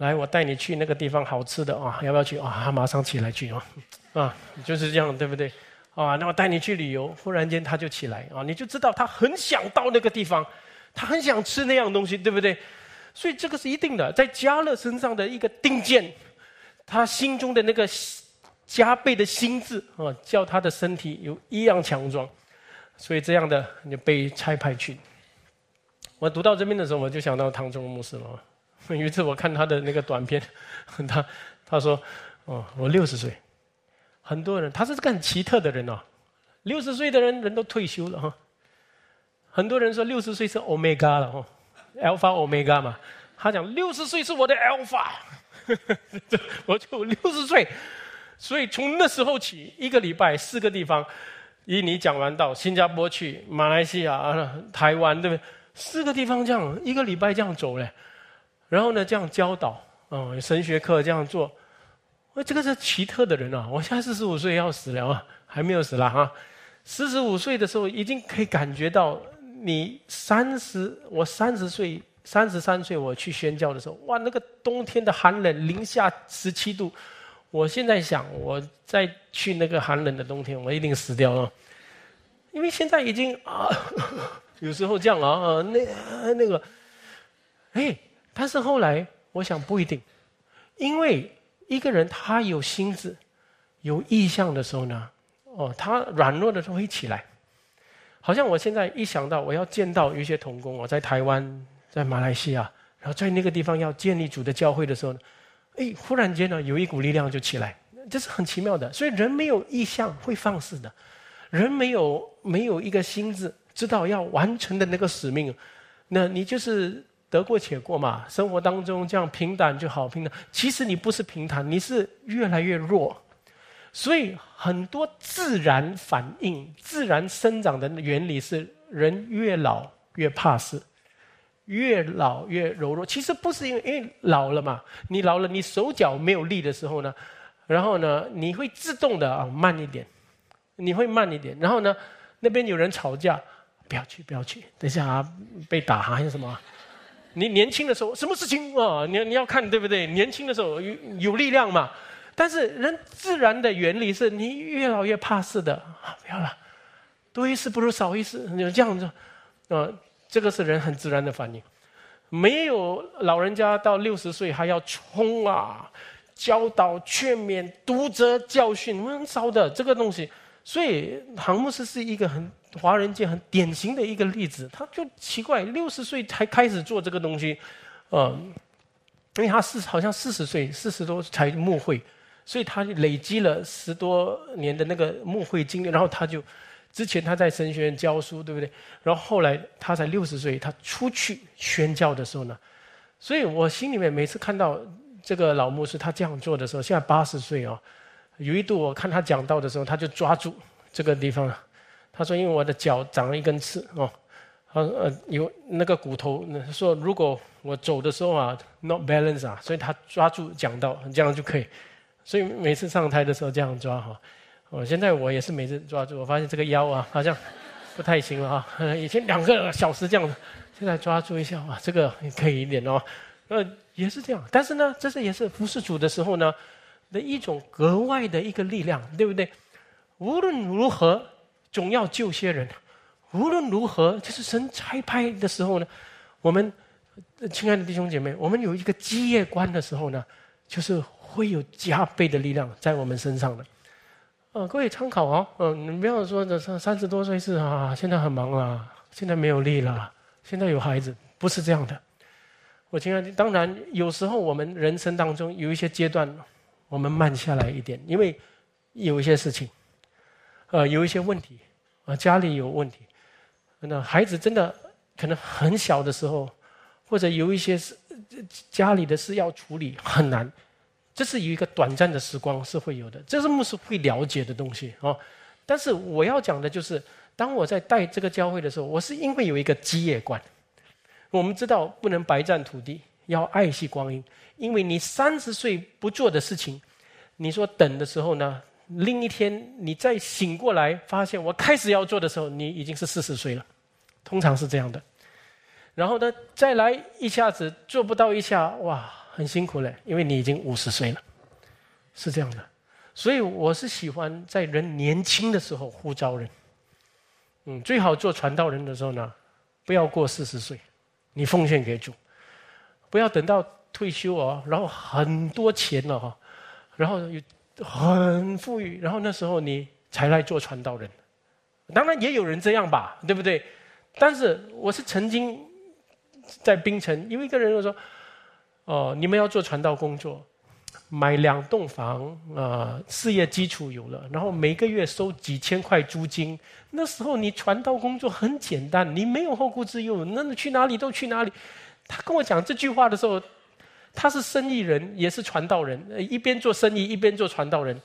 来，我带你去那个地方好吃的啊，要不要去啊？”他马上起来去啊，啊，就是这样，对不对？啊，那我带你去旅游，忽然间他就起来啊，你就知道他很想到那个地方，他很想吃那样东西，对不对？所以这个是一定的，在加勒身上的一个定见，他心中的那个加倍的心智啊，叫他的身体有一样强壮，所以这样的就被差派去。我读到这边的时候，我就想到唐中牧师了。有一次我看他的那个短片，他他说：“哦，我六十岁，很多人他是个很奇特的人哦，六十岁的人人都退休了哈。很多人说六十岁是 Omega 了哈，Alpha Omega 嘛。他讲六十岁是我的 Alpha，我就六十岁，所以从那时候起，一个礼拜四个地方，以你讲完到新加坡去，马来西亚、台湾，对不对？”四个地方这样一个礼拜这样走嘞，然后呢这样教导啊神学课这样做，我这个是奇特的人啊！我现在四十五岁要死了啊，还没有死了哈。四十五岁的时候已经可以感觉到，你三十我三十岁三十三岁我去宣教的时候，哇那个冬天的寒冷零下十七度，我现在想我再去那个寒冷的冬天，我一定死掉了，因为现在已经啊。有时候这样啊，那那个，哎，但是后来我想不一定，因为一个人他有心智、有意向的时候呢，哦，他软弱的时候会起来。好像我现在一想到我要见到有一些童工，我在台湾、在马来西亚，然后在那个地方要建立主的教会的时候呢，哎，忽然间呢有一股力量就起来，这是很奇妙的。所以人没有意向会放肆的，人没有没有一个心智。知道要完成的那个使命，那你就是得过且过嘛。生活当中这样平坦就好平坦，其实你不是平坦，你是越来越弱。所以很多自然反应、自然生长的原理是：人越老越怕事，越老越柔弱。其实不是因为因为老了嘛，你老了，你手脚没有力的时候呢，然后呢，你会自动的啊慢一点，你会慢一点。然后呢，那边有人吵架。不要去，不要去！等一下啊，被打还是什么？你年轻的时候什么事情啊？你你要看对不对？年轻的时候有有力量嘛。但是人自然的原理是你越老越怕事的啊！不要了，多一事不如少一事，就这样子。啊，这个是人很自然的反应。没有老人家到六十岁还要冲啊，教导、劝勉、读者教训，很少的这个东西。所以航牧师是一个很。华人界很典型的一个例子，他就奇怪，六十岁才开始做这个东西，嗯，因为他是好像四十岁四十多才牧会，所以他累积了十多年的那个牧会经历，然后他就之前他在神学院教书，对不对？然后后来他才六十岁，他出去宣教的时候呢，所以我心里面每次看到这个老牧师他这样做的时候，现在八十岁啊，有一度我看他讲道的时候，他就抓住这个地方。他说：“因为我的脚长了一根刺哦，他呃有那个骨头，说如果我走的时候啊，not balance 啊，所以他抓住讲到这样就可以。所以每次上台的时候这样抓哈。我，现在我也是每次抓住，我发现这个腰啊好像不太行了哈。以前两个小时这样，现在抓住一下啊，这个可以一点哦。呃，也是这样，但是呢，这是也是服侍主的时候呢的一种格外的一个力量，对不对？无论如何。”总要救些人，无论如何，就是神差派的时候呢，我们亲爱的弟兄姐妹，我们有一个基业观的时候呢，就是会有加倍的力量在我们身上的。啊，各位参考哦，嗯，你不要说这三三十多岁是啊，现在很忙了，现在没有力了，现在有孩子，不是这样的。我亲爱的，当然有时候我们人生当中有一些阶段，我们慢下来一点，因为有一些事情。呃，有一些问题，啊，家里有问题，那孩子真的可能很小的时候，或者有一些事，家里的事要处理很难，这是有一个短暂的时光是会有的，这是牧师会了解的东西啊。但是我要讲的就是，当我在带这个教会的时候，我是因为有一个基业观，我们知道不能白占土地，要爱惜光阴，因为你三十岁不做的事情，你说等的时候呢？另一天，你再醒过来，发现我开始要做的时候，你已经是四十岁了。通常是这样的。然后呢，再来一下子做不到一下，哇，很辛苦嘞，因为你已经五十岁了，是这样的。所以我是喜欢在人年轻的时候呼召人。嗯，最好做传道人的时候呢，不要过四十岁，你奉献给主，不要等到退休哦，然后很多钱了哈，然后又很富裕，然后那时候你才来做传道人。当然也有人这样吧，对不对？但是我是曾经在槟城，有一个人说：“哦，你们要做传道工作。”买两栋房啊，事业基础有了，然后每个月收几千块租金。那时候你传道工作很简单，你没有后顾之忧，那你去哪里都去哪里。他跟我讲这句话的时候，他是生意人，也是传道人，一边做生意一边做传道人。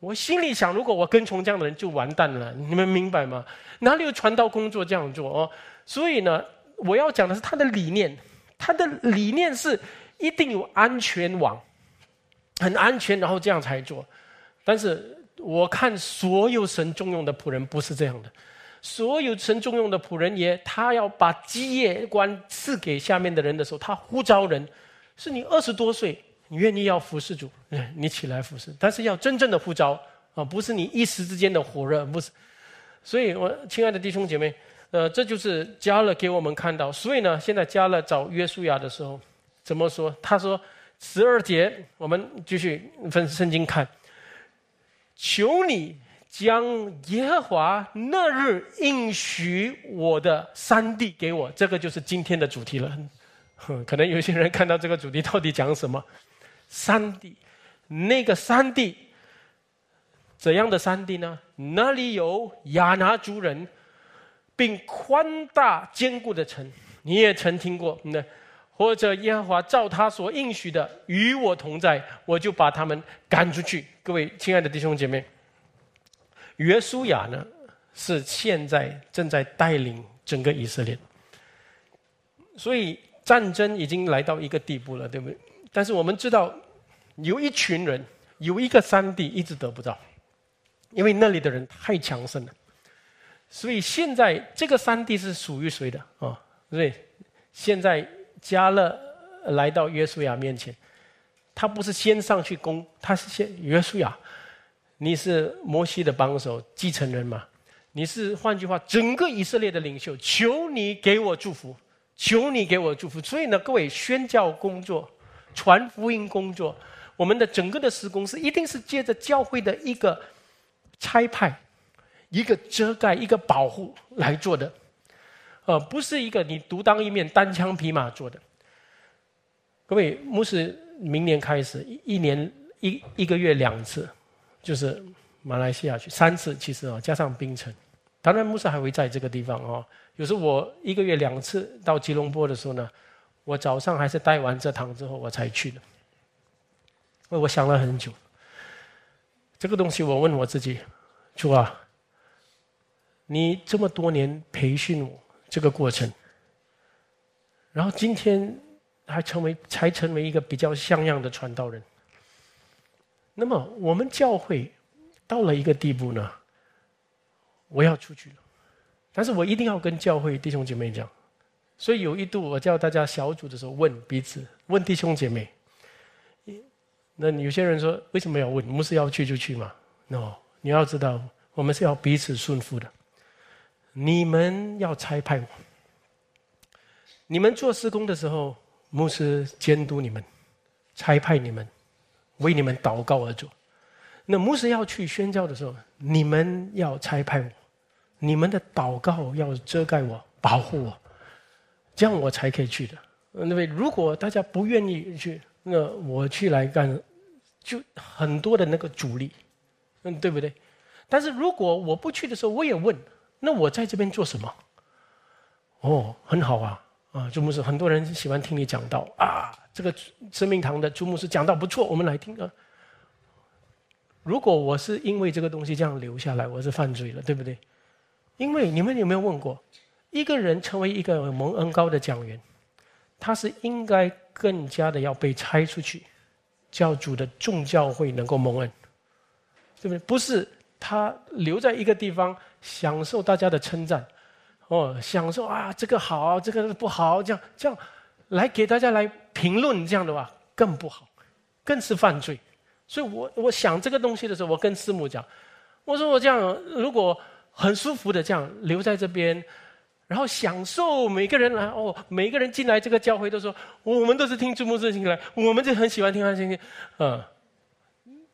我心里想，如果我跟从这样的人就完蛋了，你们明白吗？哪里有传道工作这样做哦？所以呢，我要讲的是他的理念，他的理念是一定有安全网。很安全，然后这样才做。但是我看所有神重用的仆人不是这样的，所有神重用的仆人也，他要把基业官赐给下面的人的时候，他呼召人，是你二十多岁，你愿意要服侍主，你起来服侍。但是要真正的呼召啊，不是你一时之间的火热，不是。所以我亲爱的弟兄姐妹，呃，这就是加勒给我们看到。所以呢，现在加勒找约书亚的时候，怎么说？他说。十二节，我们继续分圣经看。求你将耶和华那日应许我的三地给我，这个就是今天的主题了。可能有些人看到这个主题到底讲什么？三地，那个三地，怎样的三地呢？那里有亚拿族人，并宽大坚固的城，你也曾听过那。或者耶和华照他所应许的与我同在，我就把他们赶出去。各位亲爱的弟兄姐妹，约书亚呢是现在正在带领整个以色列，所以战争已经来到一个地步了，对不对？但是我们知道有一群人有一个山地一直得不到，因为那里的人太强盛了，所以现在这个山地是属于谁的啊？对，现在。加勒来到约书亚面前，他不是先上去攻，他是先约书亚，你是摩西的帮手继承人嘛？你是换句话，整个以色列的领袖，求你给我祝福，求你给我祝福。所以呢，各位宣教工作、传福音工作，我们的整个的施工是一定是借着教会的一个差派、一个遮盖、一个保护来做的。呃，不是一个你独当一面、单枪匹马做的。各位，牧师明年开始一年一一个月两次，就是马来西亚去三次，其实啊加上槟城，当然牧师还会在这个地方哦。有时候我一个月两次到吉隆坡的时候呢，我早上还是待完这堂之后我才去的。为我想了很久，这个东西我问我自己，主啊，你这么多年培训我。这个过程，然后今天还成为才成为一个比较像样的传道人。那么我们教会到了一个地步呢，我要出去了，但是我一定要跟教会弟兄姐妹讲。所以有一度我叫大家小组的时候问彼此，问弟兄姐妹。那有些人说为什么要问？牧师要去就去嘛？no，你要知道我们是要彼此顺服的。你们要差派我，你们做施工的时候，牧师监督你们，差派你们，为你们祷告而做。那牧师要去宣教的时候，你们要差派我，你们的祷告要遮盖我、保护我，这样我才可以去的。那位如果大家不愿意去，那我去来干，就很多的那个阻力，嗯，对不对？但是如果我不去的时候，我也问。那我在这边做什么？哦，很好啊，啊，朱牧师，很多人喜欢听你讲道啊。这个生命堂的朱牧师讲道不错，我们来听啊。如果我是因为这个东西这样留下来，我是犯罪了，对不对？因为你们有没有问过，一个人成为一个蒙恩高的讲员，他是应该更加的要被拆出去，教主的众教会能够蒙恩，对不对？不是他留在一个地方。享受大家的称赞，哦，享受啊，这个好，这个不好，这样这样来给大家来评论，这样的话更不好，更是犯罪。所以我我想这个东西的时候，我跟师母讲，我说我这样如果很舒服的这样留在这边，然后享受每个人来哦，每个人进来这个教会都说我们都是听朱牧师进来，我们就很喜欢听他信息，嗯，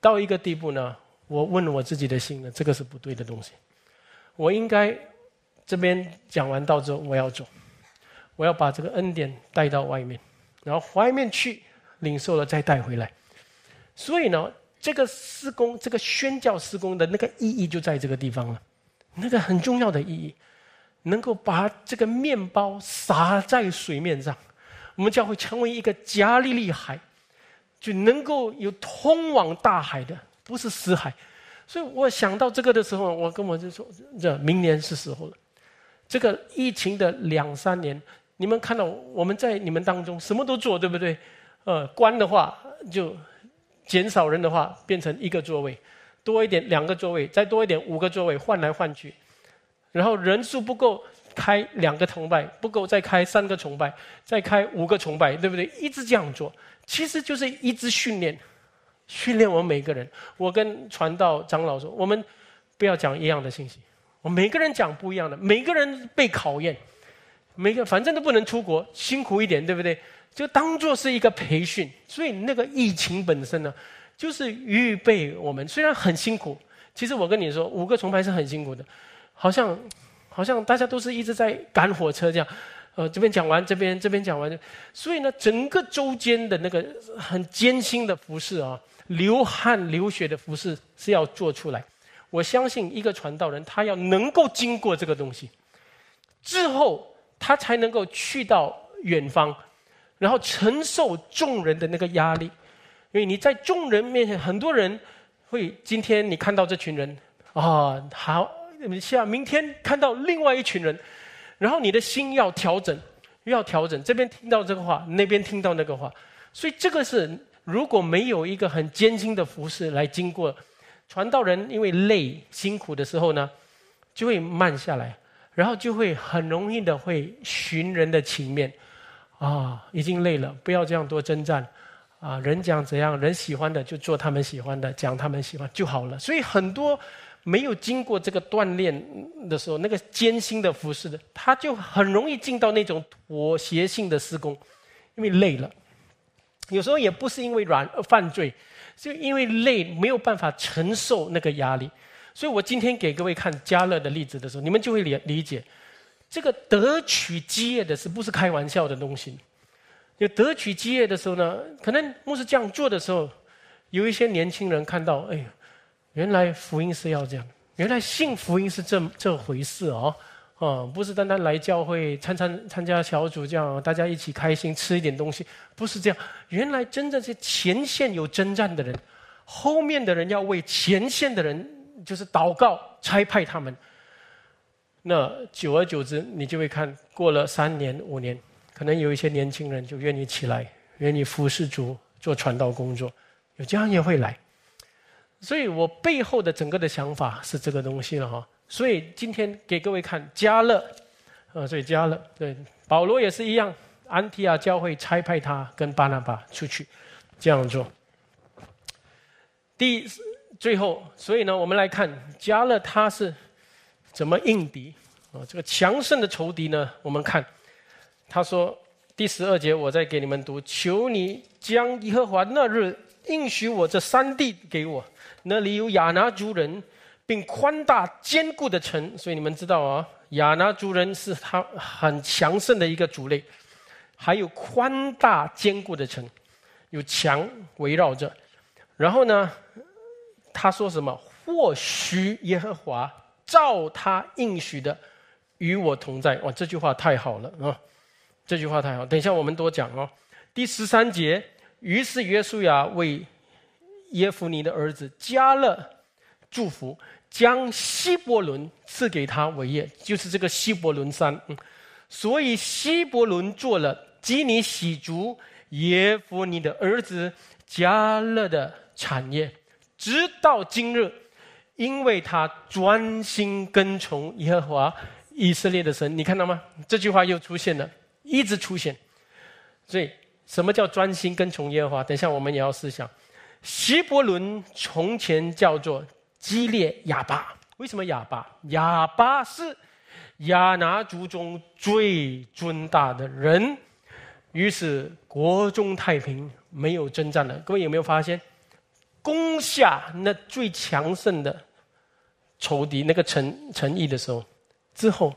到一个地步呢，我问我自己的心呢，这个是不对的东西，我应该这边讲完道之后我要走，我要把这个恩典带到外面，然后外面去领受了再带回来。所以呢，这个施工，这个宣教施工的那个意义就在这个地方了，那个很重要的意义，能够把这个面包撒在水面上，我们将会成为一个加利利海，就能够有通往大海的，不是死海。所以我想到这个的时候，我跟我就说：这明年是时候了。这个疫情的两三年，你们看到我们在你们当中什么都做，对不对？呃，关的话就。减少人的话，变成一个座位，多一点两个座位，再多一点五个座位，换来换去。然后人数不够，开两个崇拜，不够再开三个崇拜，再开五个崇拜，对不对？一直这样做，其实就是一直训练，训练我们每个人。我跟传道长老说，我们不要讲一样的信息，我每个人讲不一样的，每个人被考验，每个反正都不能出国，辛苦一点，对不对？就当做是一个培训，所以那个疫情本身呢，就是预备我们。虽然很辛苦，其实我跟你说，五个重排是很辛苦的，好像好像大家都是一直在赶火车这样，呃，这边讲完，这边这边讲完，所以呢，整个周间的那个很艰辛的服饰啊，流汗流血的服饰是要做出来。我相信一个传道人，他要能够经过这个东西之后，他才能够去到远方。然后承受众人的那个压力，因为你在众人面前，很多人会今天你看到这群人啊，好，下明天看到另外一群人，然后你的心要调整，要调整，这边听到这个话，那边听到那个话，所以这个是如果没有一个很艰辛的服饰来经过，传道人因为累辛苦的时候呢，就会慢下来，然后就会很容易的会寻人的情面。啊，已经累了，不要这样多征战，啊，人讲怎样，人喜欢的就做他们喜欢的，讲他们喜欢就好了。所以很多没有经过这个锻炼的时候，那个艰辛的服饰的，他就很容易进到那种妥协性的施工，因为累了。有时候也不是因为软犯罪，就因为累没有办法承受那个压力。所以我今天给各位看加勒的例子的时候，你们就会理理解。这个得取基业的是不是开玩笑的东西？有得取基业的时候呢，可能牧师这样做的时候，有一些年轻人看到，哎呀，原来福音是要这样，原来信福音是这这回事哦，啊，不是单单来教会参参参加小组这样，大家一起开心吃一点东西，不是这样。原来真正是前线有征战的人，后面的人要为前线的人就是祷告，差派他们。那久而久之，你就会看过了三年五年，可能有一些年轻人就愿意起来，愿意服侍主做传道工作，有这样也会来。所以我背后的整个的想法是这个东西了哈。所以今天给各位看加勒，啊，所以加勒对保罗也是一样，安提亚教会差派他跟巴拿巴出去这样做。第最后，所以呢，我们来看加勒他是。怎么应敌啊？这个强盛的仇敌呢？我们看，他说第十二节，我再给你们读：求你将耶和华那日应许我这三地给我，那里有亚拿族人，并宽大坚固的城。所以你们知道啊，亚拿族人是他很强盛的一个族类，还有宽大坚固的城，有墙围绕着。然后呢，他说什么？或许耶和华。照他应许的，与我同在。哇，这句话太好了啊！这句话太好。等一下我们多讲哦。第十三节，于是约书亚为耶夫尼的儿子加勒祝福，将希伯伦赐给他为业，就是这个希伯伦山。所以希伯伦做了基尼喜族耶夫尼的儿子加勒的产业，直到今日。因为他专心跟从耶和华以色列的神。你看到吗？这句话又出现了，一直出现。所以，什么叫专心跟从耶和华？等一下我们也要思想。希伯伦从前叫做基列亚巴，为什么亚巴？亚巴是亚拿族中最尊大的人，于是国中太平，没有征战了。各位有没有发现，攻下那最强盛的仇敌那个城城邑的时候，之后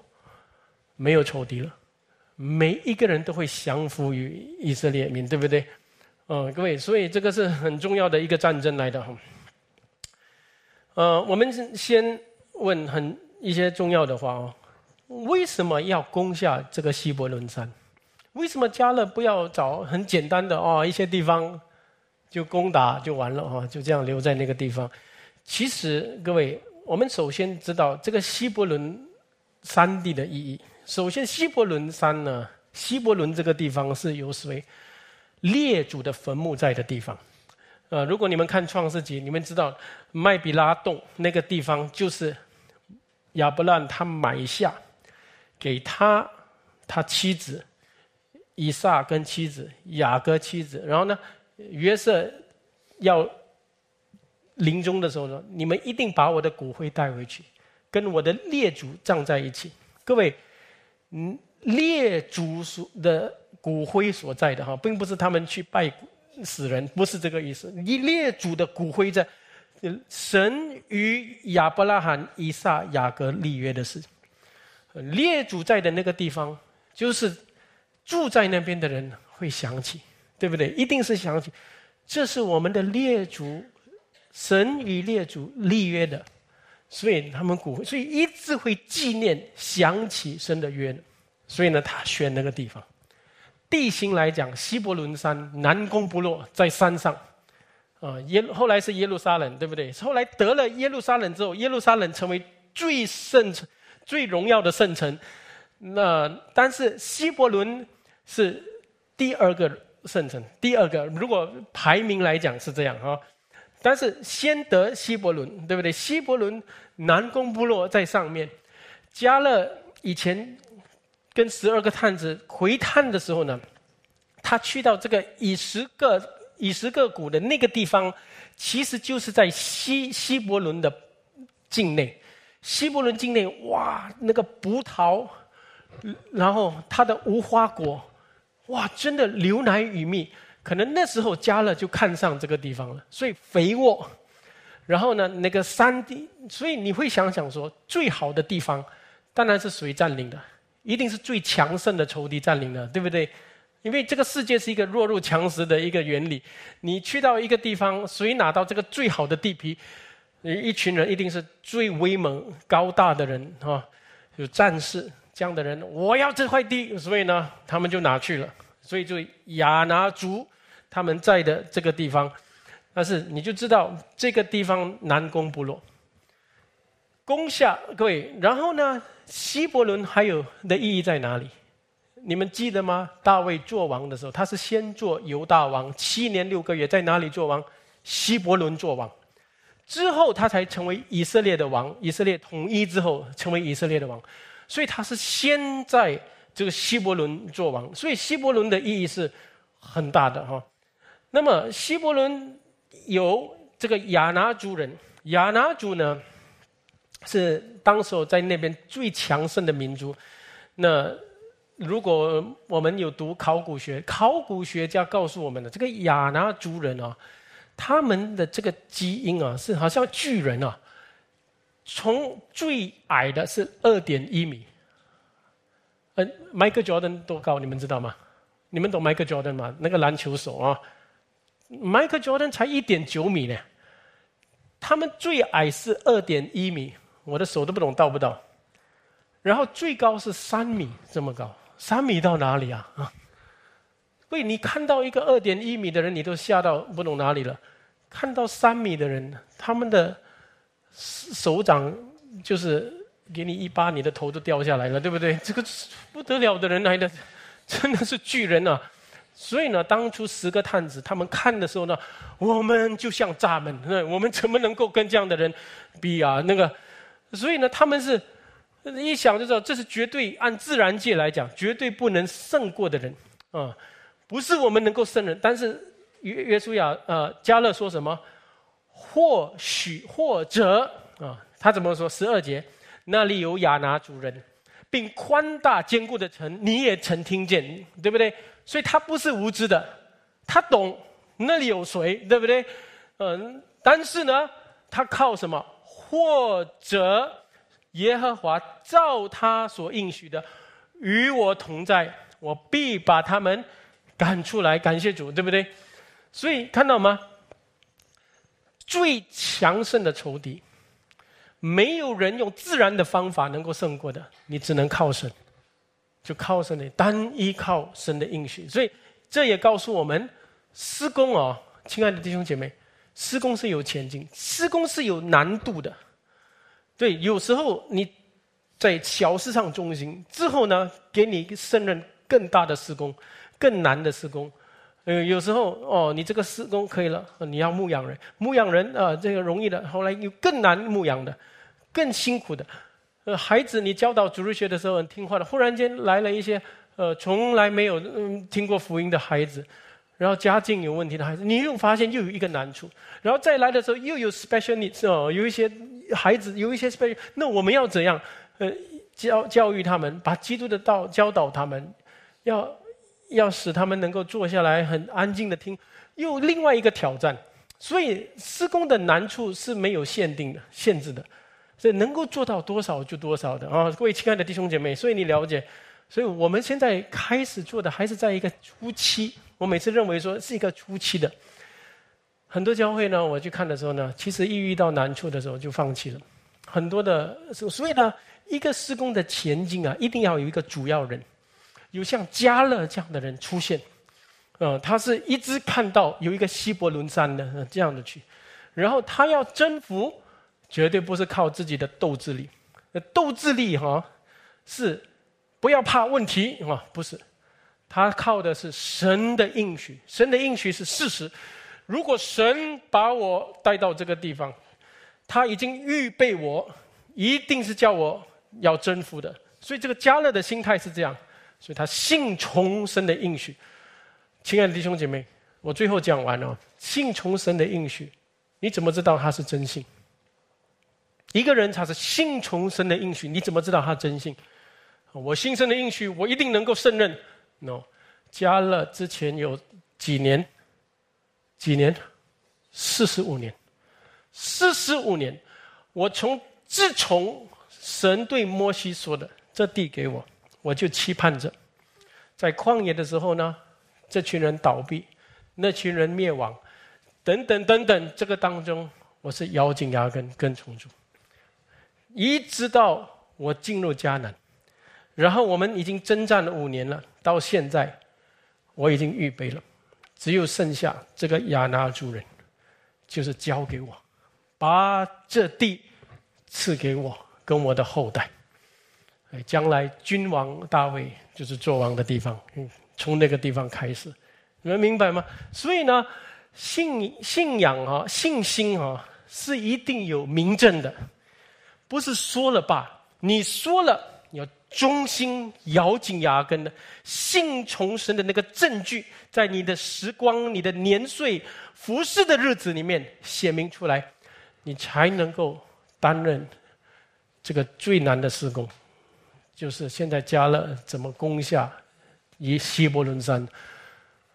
没有仇敌了，每一个人都会降服于以色列民，对不对？嗯，各位，所以这个是很重要的一个战争来的哈。呃，我们先问很一些重要的话哦，为什么要攻下这个希伯伦山？为什么加勒不要找很简单的哦一些地方就攻打就完了哈？就这样留在那个地方？其实各位，我们首先知道这个希伯伦山地的意义。首先，希伯伦山呢，希伯伦这个地方是由谁？列祖的坟墓在的地方，呃，如果你们看创世纪，你们知道麦比拉洞那个地方就是亚伯兰他买下给他他妻子以撒跟妻子雅各妻子，然后呢约瑟要临终的时候呢，你们一定把我的骨灰带回去，跟我的列祖葬在一起。各位，嗯，列祖所的。骨灰所在的哈，并不是他们去拜死人，不是这个意思。以列祖的骨灰在神与亚伯拉罕、以撒、雅各立约的事，列祖在的那个地方，就是住在那边的人会想起，对不对？一定是想起，这是我们的列祖，神与列祖立约的，所以他们骨灰，所以一直会纪念、想起神的约，所以呢，他选那个地方。地形来讲，希伯伦山南攻不落，在山上，啊耶后来是耶路撒冷，对不对？后来得了耶路撒冷之后，耶路撒冷成为最圣城、最荣耀的圣城。那但是希伯伦是第二个圣城，第二个如果排名来讲是这样啊。但是先得希伯伦，对不对？希伯伦南宫部落在上面，加勒以前。跟十二个探子回探的时候呢，他去到这个以十个以十个谷的那个地方，其实就是在西西伯伦的境内。西伯伦境内，哇，那个葡萄，然后它的无花果，哇，真的流奶与蜜。可能那时候加勒就看上这个地方了，所以肥沃。然后呢，那个山地，所以你会想想说，最好的地方当然是谁占领的？一定是最强盛的仇敌占领的，对不对？因为这个世界是一个弱肉强食的一个原理。你去到一个地方，谁拿到这个最好的地皮，一群人一定是最威猛高大的人啊，有战士这样的人，我要这块地，所以呢，他们就拿去了。所以就亚拿族他们在的这个地方，但是你就知道这个地方南攻不落。攻下各位，然后呢？希伯伦还有的意义在哪里？你们记得吗？大卫做王的时候，他是先做犹大王，七年六个月，在哪里做王？希伯伦做王，之后他才成为以色列的王。以色列统一之后，成为以色列的王，所以他是先在这个希伯伦做王。所以希伯伦的意义是很大的哈。那么希伯伦有这个亚拿族人，亚拿族呢？是当时在那边最强盛的民族。那如果我们有读考古学，考古学家告诉我们的这个亚拿族人啊，他们的这个基因啊，是好像巨人啊。从最矮的是二点一米。嗯，迈克乔丹多高？你们知道吗？你们懂迈克乔丹吗？那个篮球手啊，迈克乔丹才一点九米呢。他们最矮是二点一米。我的手都不懂到不到，然后最高是三米这么高，三米到哪里啊？啊！喂，你看到一个二点一米的人，你都吓到不懂哪里了。看到三米的人，他们的手掌就是给你一巴，你的头都掉下来了，对不对？这个不得了的人来的，真的是巨人啊！所以呢，当初十个探子他们看的时候呢，我们就像蚱蜢，我们怎么能够跟这样的人比啊？那个。所以呢，他们是一想就知道，这是绝对按自然界来讲，绝对不能胜过的人啊，不是我们能够胜人。但是约约书亚呃加勒说什么？或许或者啊，他怎么说？十二节那里有亚拿主人，并宽大坚固的城，你也曾听见，对不对？所以他不是无知的，他懂那里有谁，对不对？嗯，但是呢，他靠什么？或者耶和华照他所应许的与我同在，我必把他们赶出来。感谢主，对不对？所以看到吗？最强盛的仇敌，没有人用自然的方法能够胜过的，你只能靠神，就靠神的单依靠神的应许。所以这也告诉我们，施工哦，亲爱的弟兄姐妹。施工是有前进，施工是有难度的。对，有时候你在小事上中心之后呢，给你胜任更大的施工，更难的施工。呃，有时候哦，你这个施工可以了，你要牧养人，牧养人啊，这个容易的。后来有更难牧养的，更辛苦的。呃，孩子，你教导主日学的时候很听话的，忽然间来了一些呃从来没有嗯听过福音的孩子。然后家境有问题的孩子，你又发现又有一个难处，然后再来的时候又有 special needs 哦，有一些孩子有一些 special，那我们要怎样？呃，教教育他们，把基督的道教导他们，要要使他们能够坐下来很安静的听，又另外一个挑战。所以施工的难处是没有限定的、限制的，所以能够做到多少就多少的啊！各位亲爱的弟兄姐妹，所以你了解，所以我们现在开始做的还是在一个初期。我每次认为说是一个初期的，很多教会呢，我去看的时候呢，其实一遇到难处的时候就放弃了。很多的，所以呢，一个施工的前进啊，一定要有一个主要人，有像加勒这样的人出现，呃，他是一直看到有一个希伯伦山的这样的去，然后他要征服，绝对不是靠自己的斗志力，斗志力哈是不要怕问题啊，不是。他靠的是神的应许，神的应许是事实。如果神把我带到这个地方，他已经预备我，一定是叫我要征服的。所以这个加勒的心态是这样，所以他信从神的应许。亲爱的弟兄姐妹，我最后讲完了，信从神的应许，你怎么知道他是真信？一个人他是信从神的应许，你怎么知道他真信？我新生的应许，我一定能够胜任。no，加勒之前有几年？几年？四十五年。四十五年，我从自从神对摩西说的“这地给我”，我就期盼着，在旷野的时候呢，这群人倒闭，那群人灭亡，等等等等，这个当中，我是咬紧牙根跟从主，一直到我进入迦南。然后我们已经征战了五年了，到现在我已经预备了，只有剩下这个亚拿族人，就是交给我，把这地赐给我跟我的后代。哎，将来君王大卫就是做王的地方，嗯，从那个地方开始，你们明白吗？所以呢，信信仰啊，信心啊，是一定有明证的，不是说了吧，你说了。你要忠心咬紧牙根的信从神的那个证据，在你的时光、你的年岁、服侍的日子里面显明出来，你才能够担任这个最难的施工，就是现在加勒怎么攻下以希伯伦山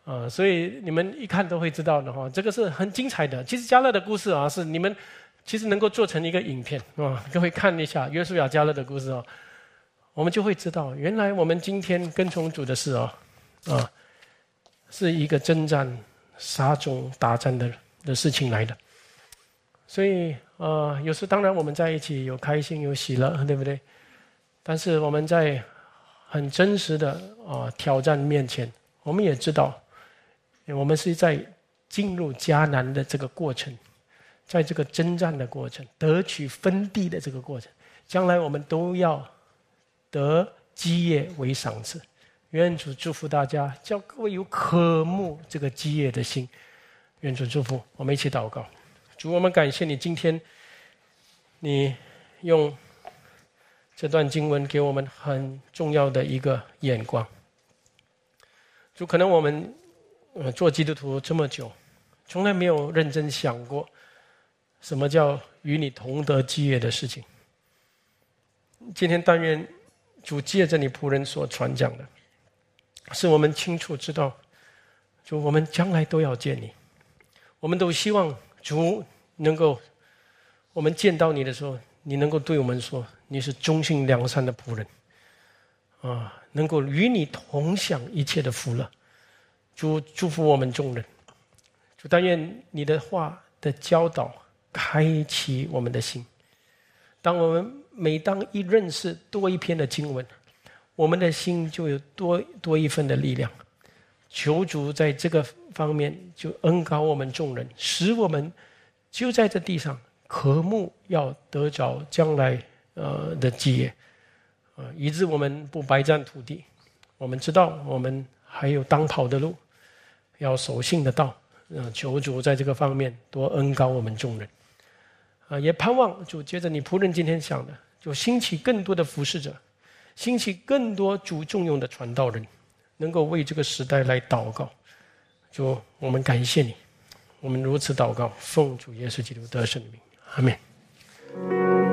啊！所以你们一看都会知道的哈，这个是很精彩的。其实加勒的故事啊，是你们其实能够做成一个影片 啊，各位看一下约书亚加勒的故事啊。我们就会知道，原来我们今天跟从主的事哦，啊，是一个征战、杀种、打战的的事情来的。所以啊，有时当然我们在一起有开心有喜乐，对不对？但是我们在很真实的啊挑战面前，我们也知道，我们是在进入迦南的这个过程，在这个征战的过程、得取分地的这个过程，将来我们都要。得基业为赏赐，愿主祝福大家，叫各位有渴慕这个基业的心。愿主祝福，我们一起祷告。主，我们感谢你，今天你用这段经文给我们很重要的一个眼光。就可能我们呃做基督徒这么久，从来没有认真想过什么叫与你同得基业的事情。今天但愿主借着你仆人所传讲的，是我们清楚知道，就我们将来都要见你，我们都希望主能够，我们见到你的时候。你能够对我们说你是忠心良善的仆人，啊，能够与你同享一切的福乐，祝祝福我们众人，就但愿你的话的教导开启我们的心。当我们每当一认识多一篇的经文，我们的心就有多多一份的力量。求主在这个方面就恩高我们众人，使我们就在这地上。渴慕要得着将来呃的基业，啊，以致我们不白占土地。我们知道我们还有当跑的路，要守信的道。嗯，求主在这个方面多恩高我们众人，啊，也盼望主接着你仆人今天想的，就兴起更多的服侍者，兴起更多主重用的传道人，能够为这个时代来祷告。就我们感谢你，我们如此祷告，奉主耶稣基督得胜的名。Amén.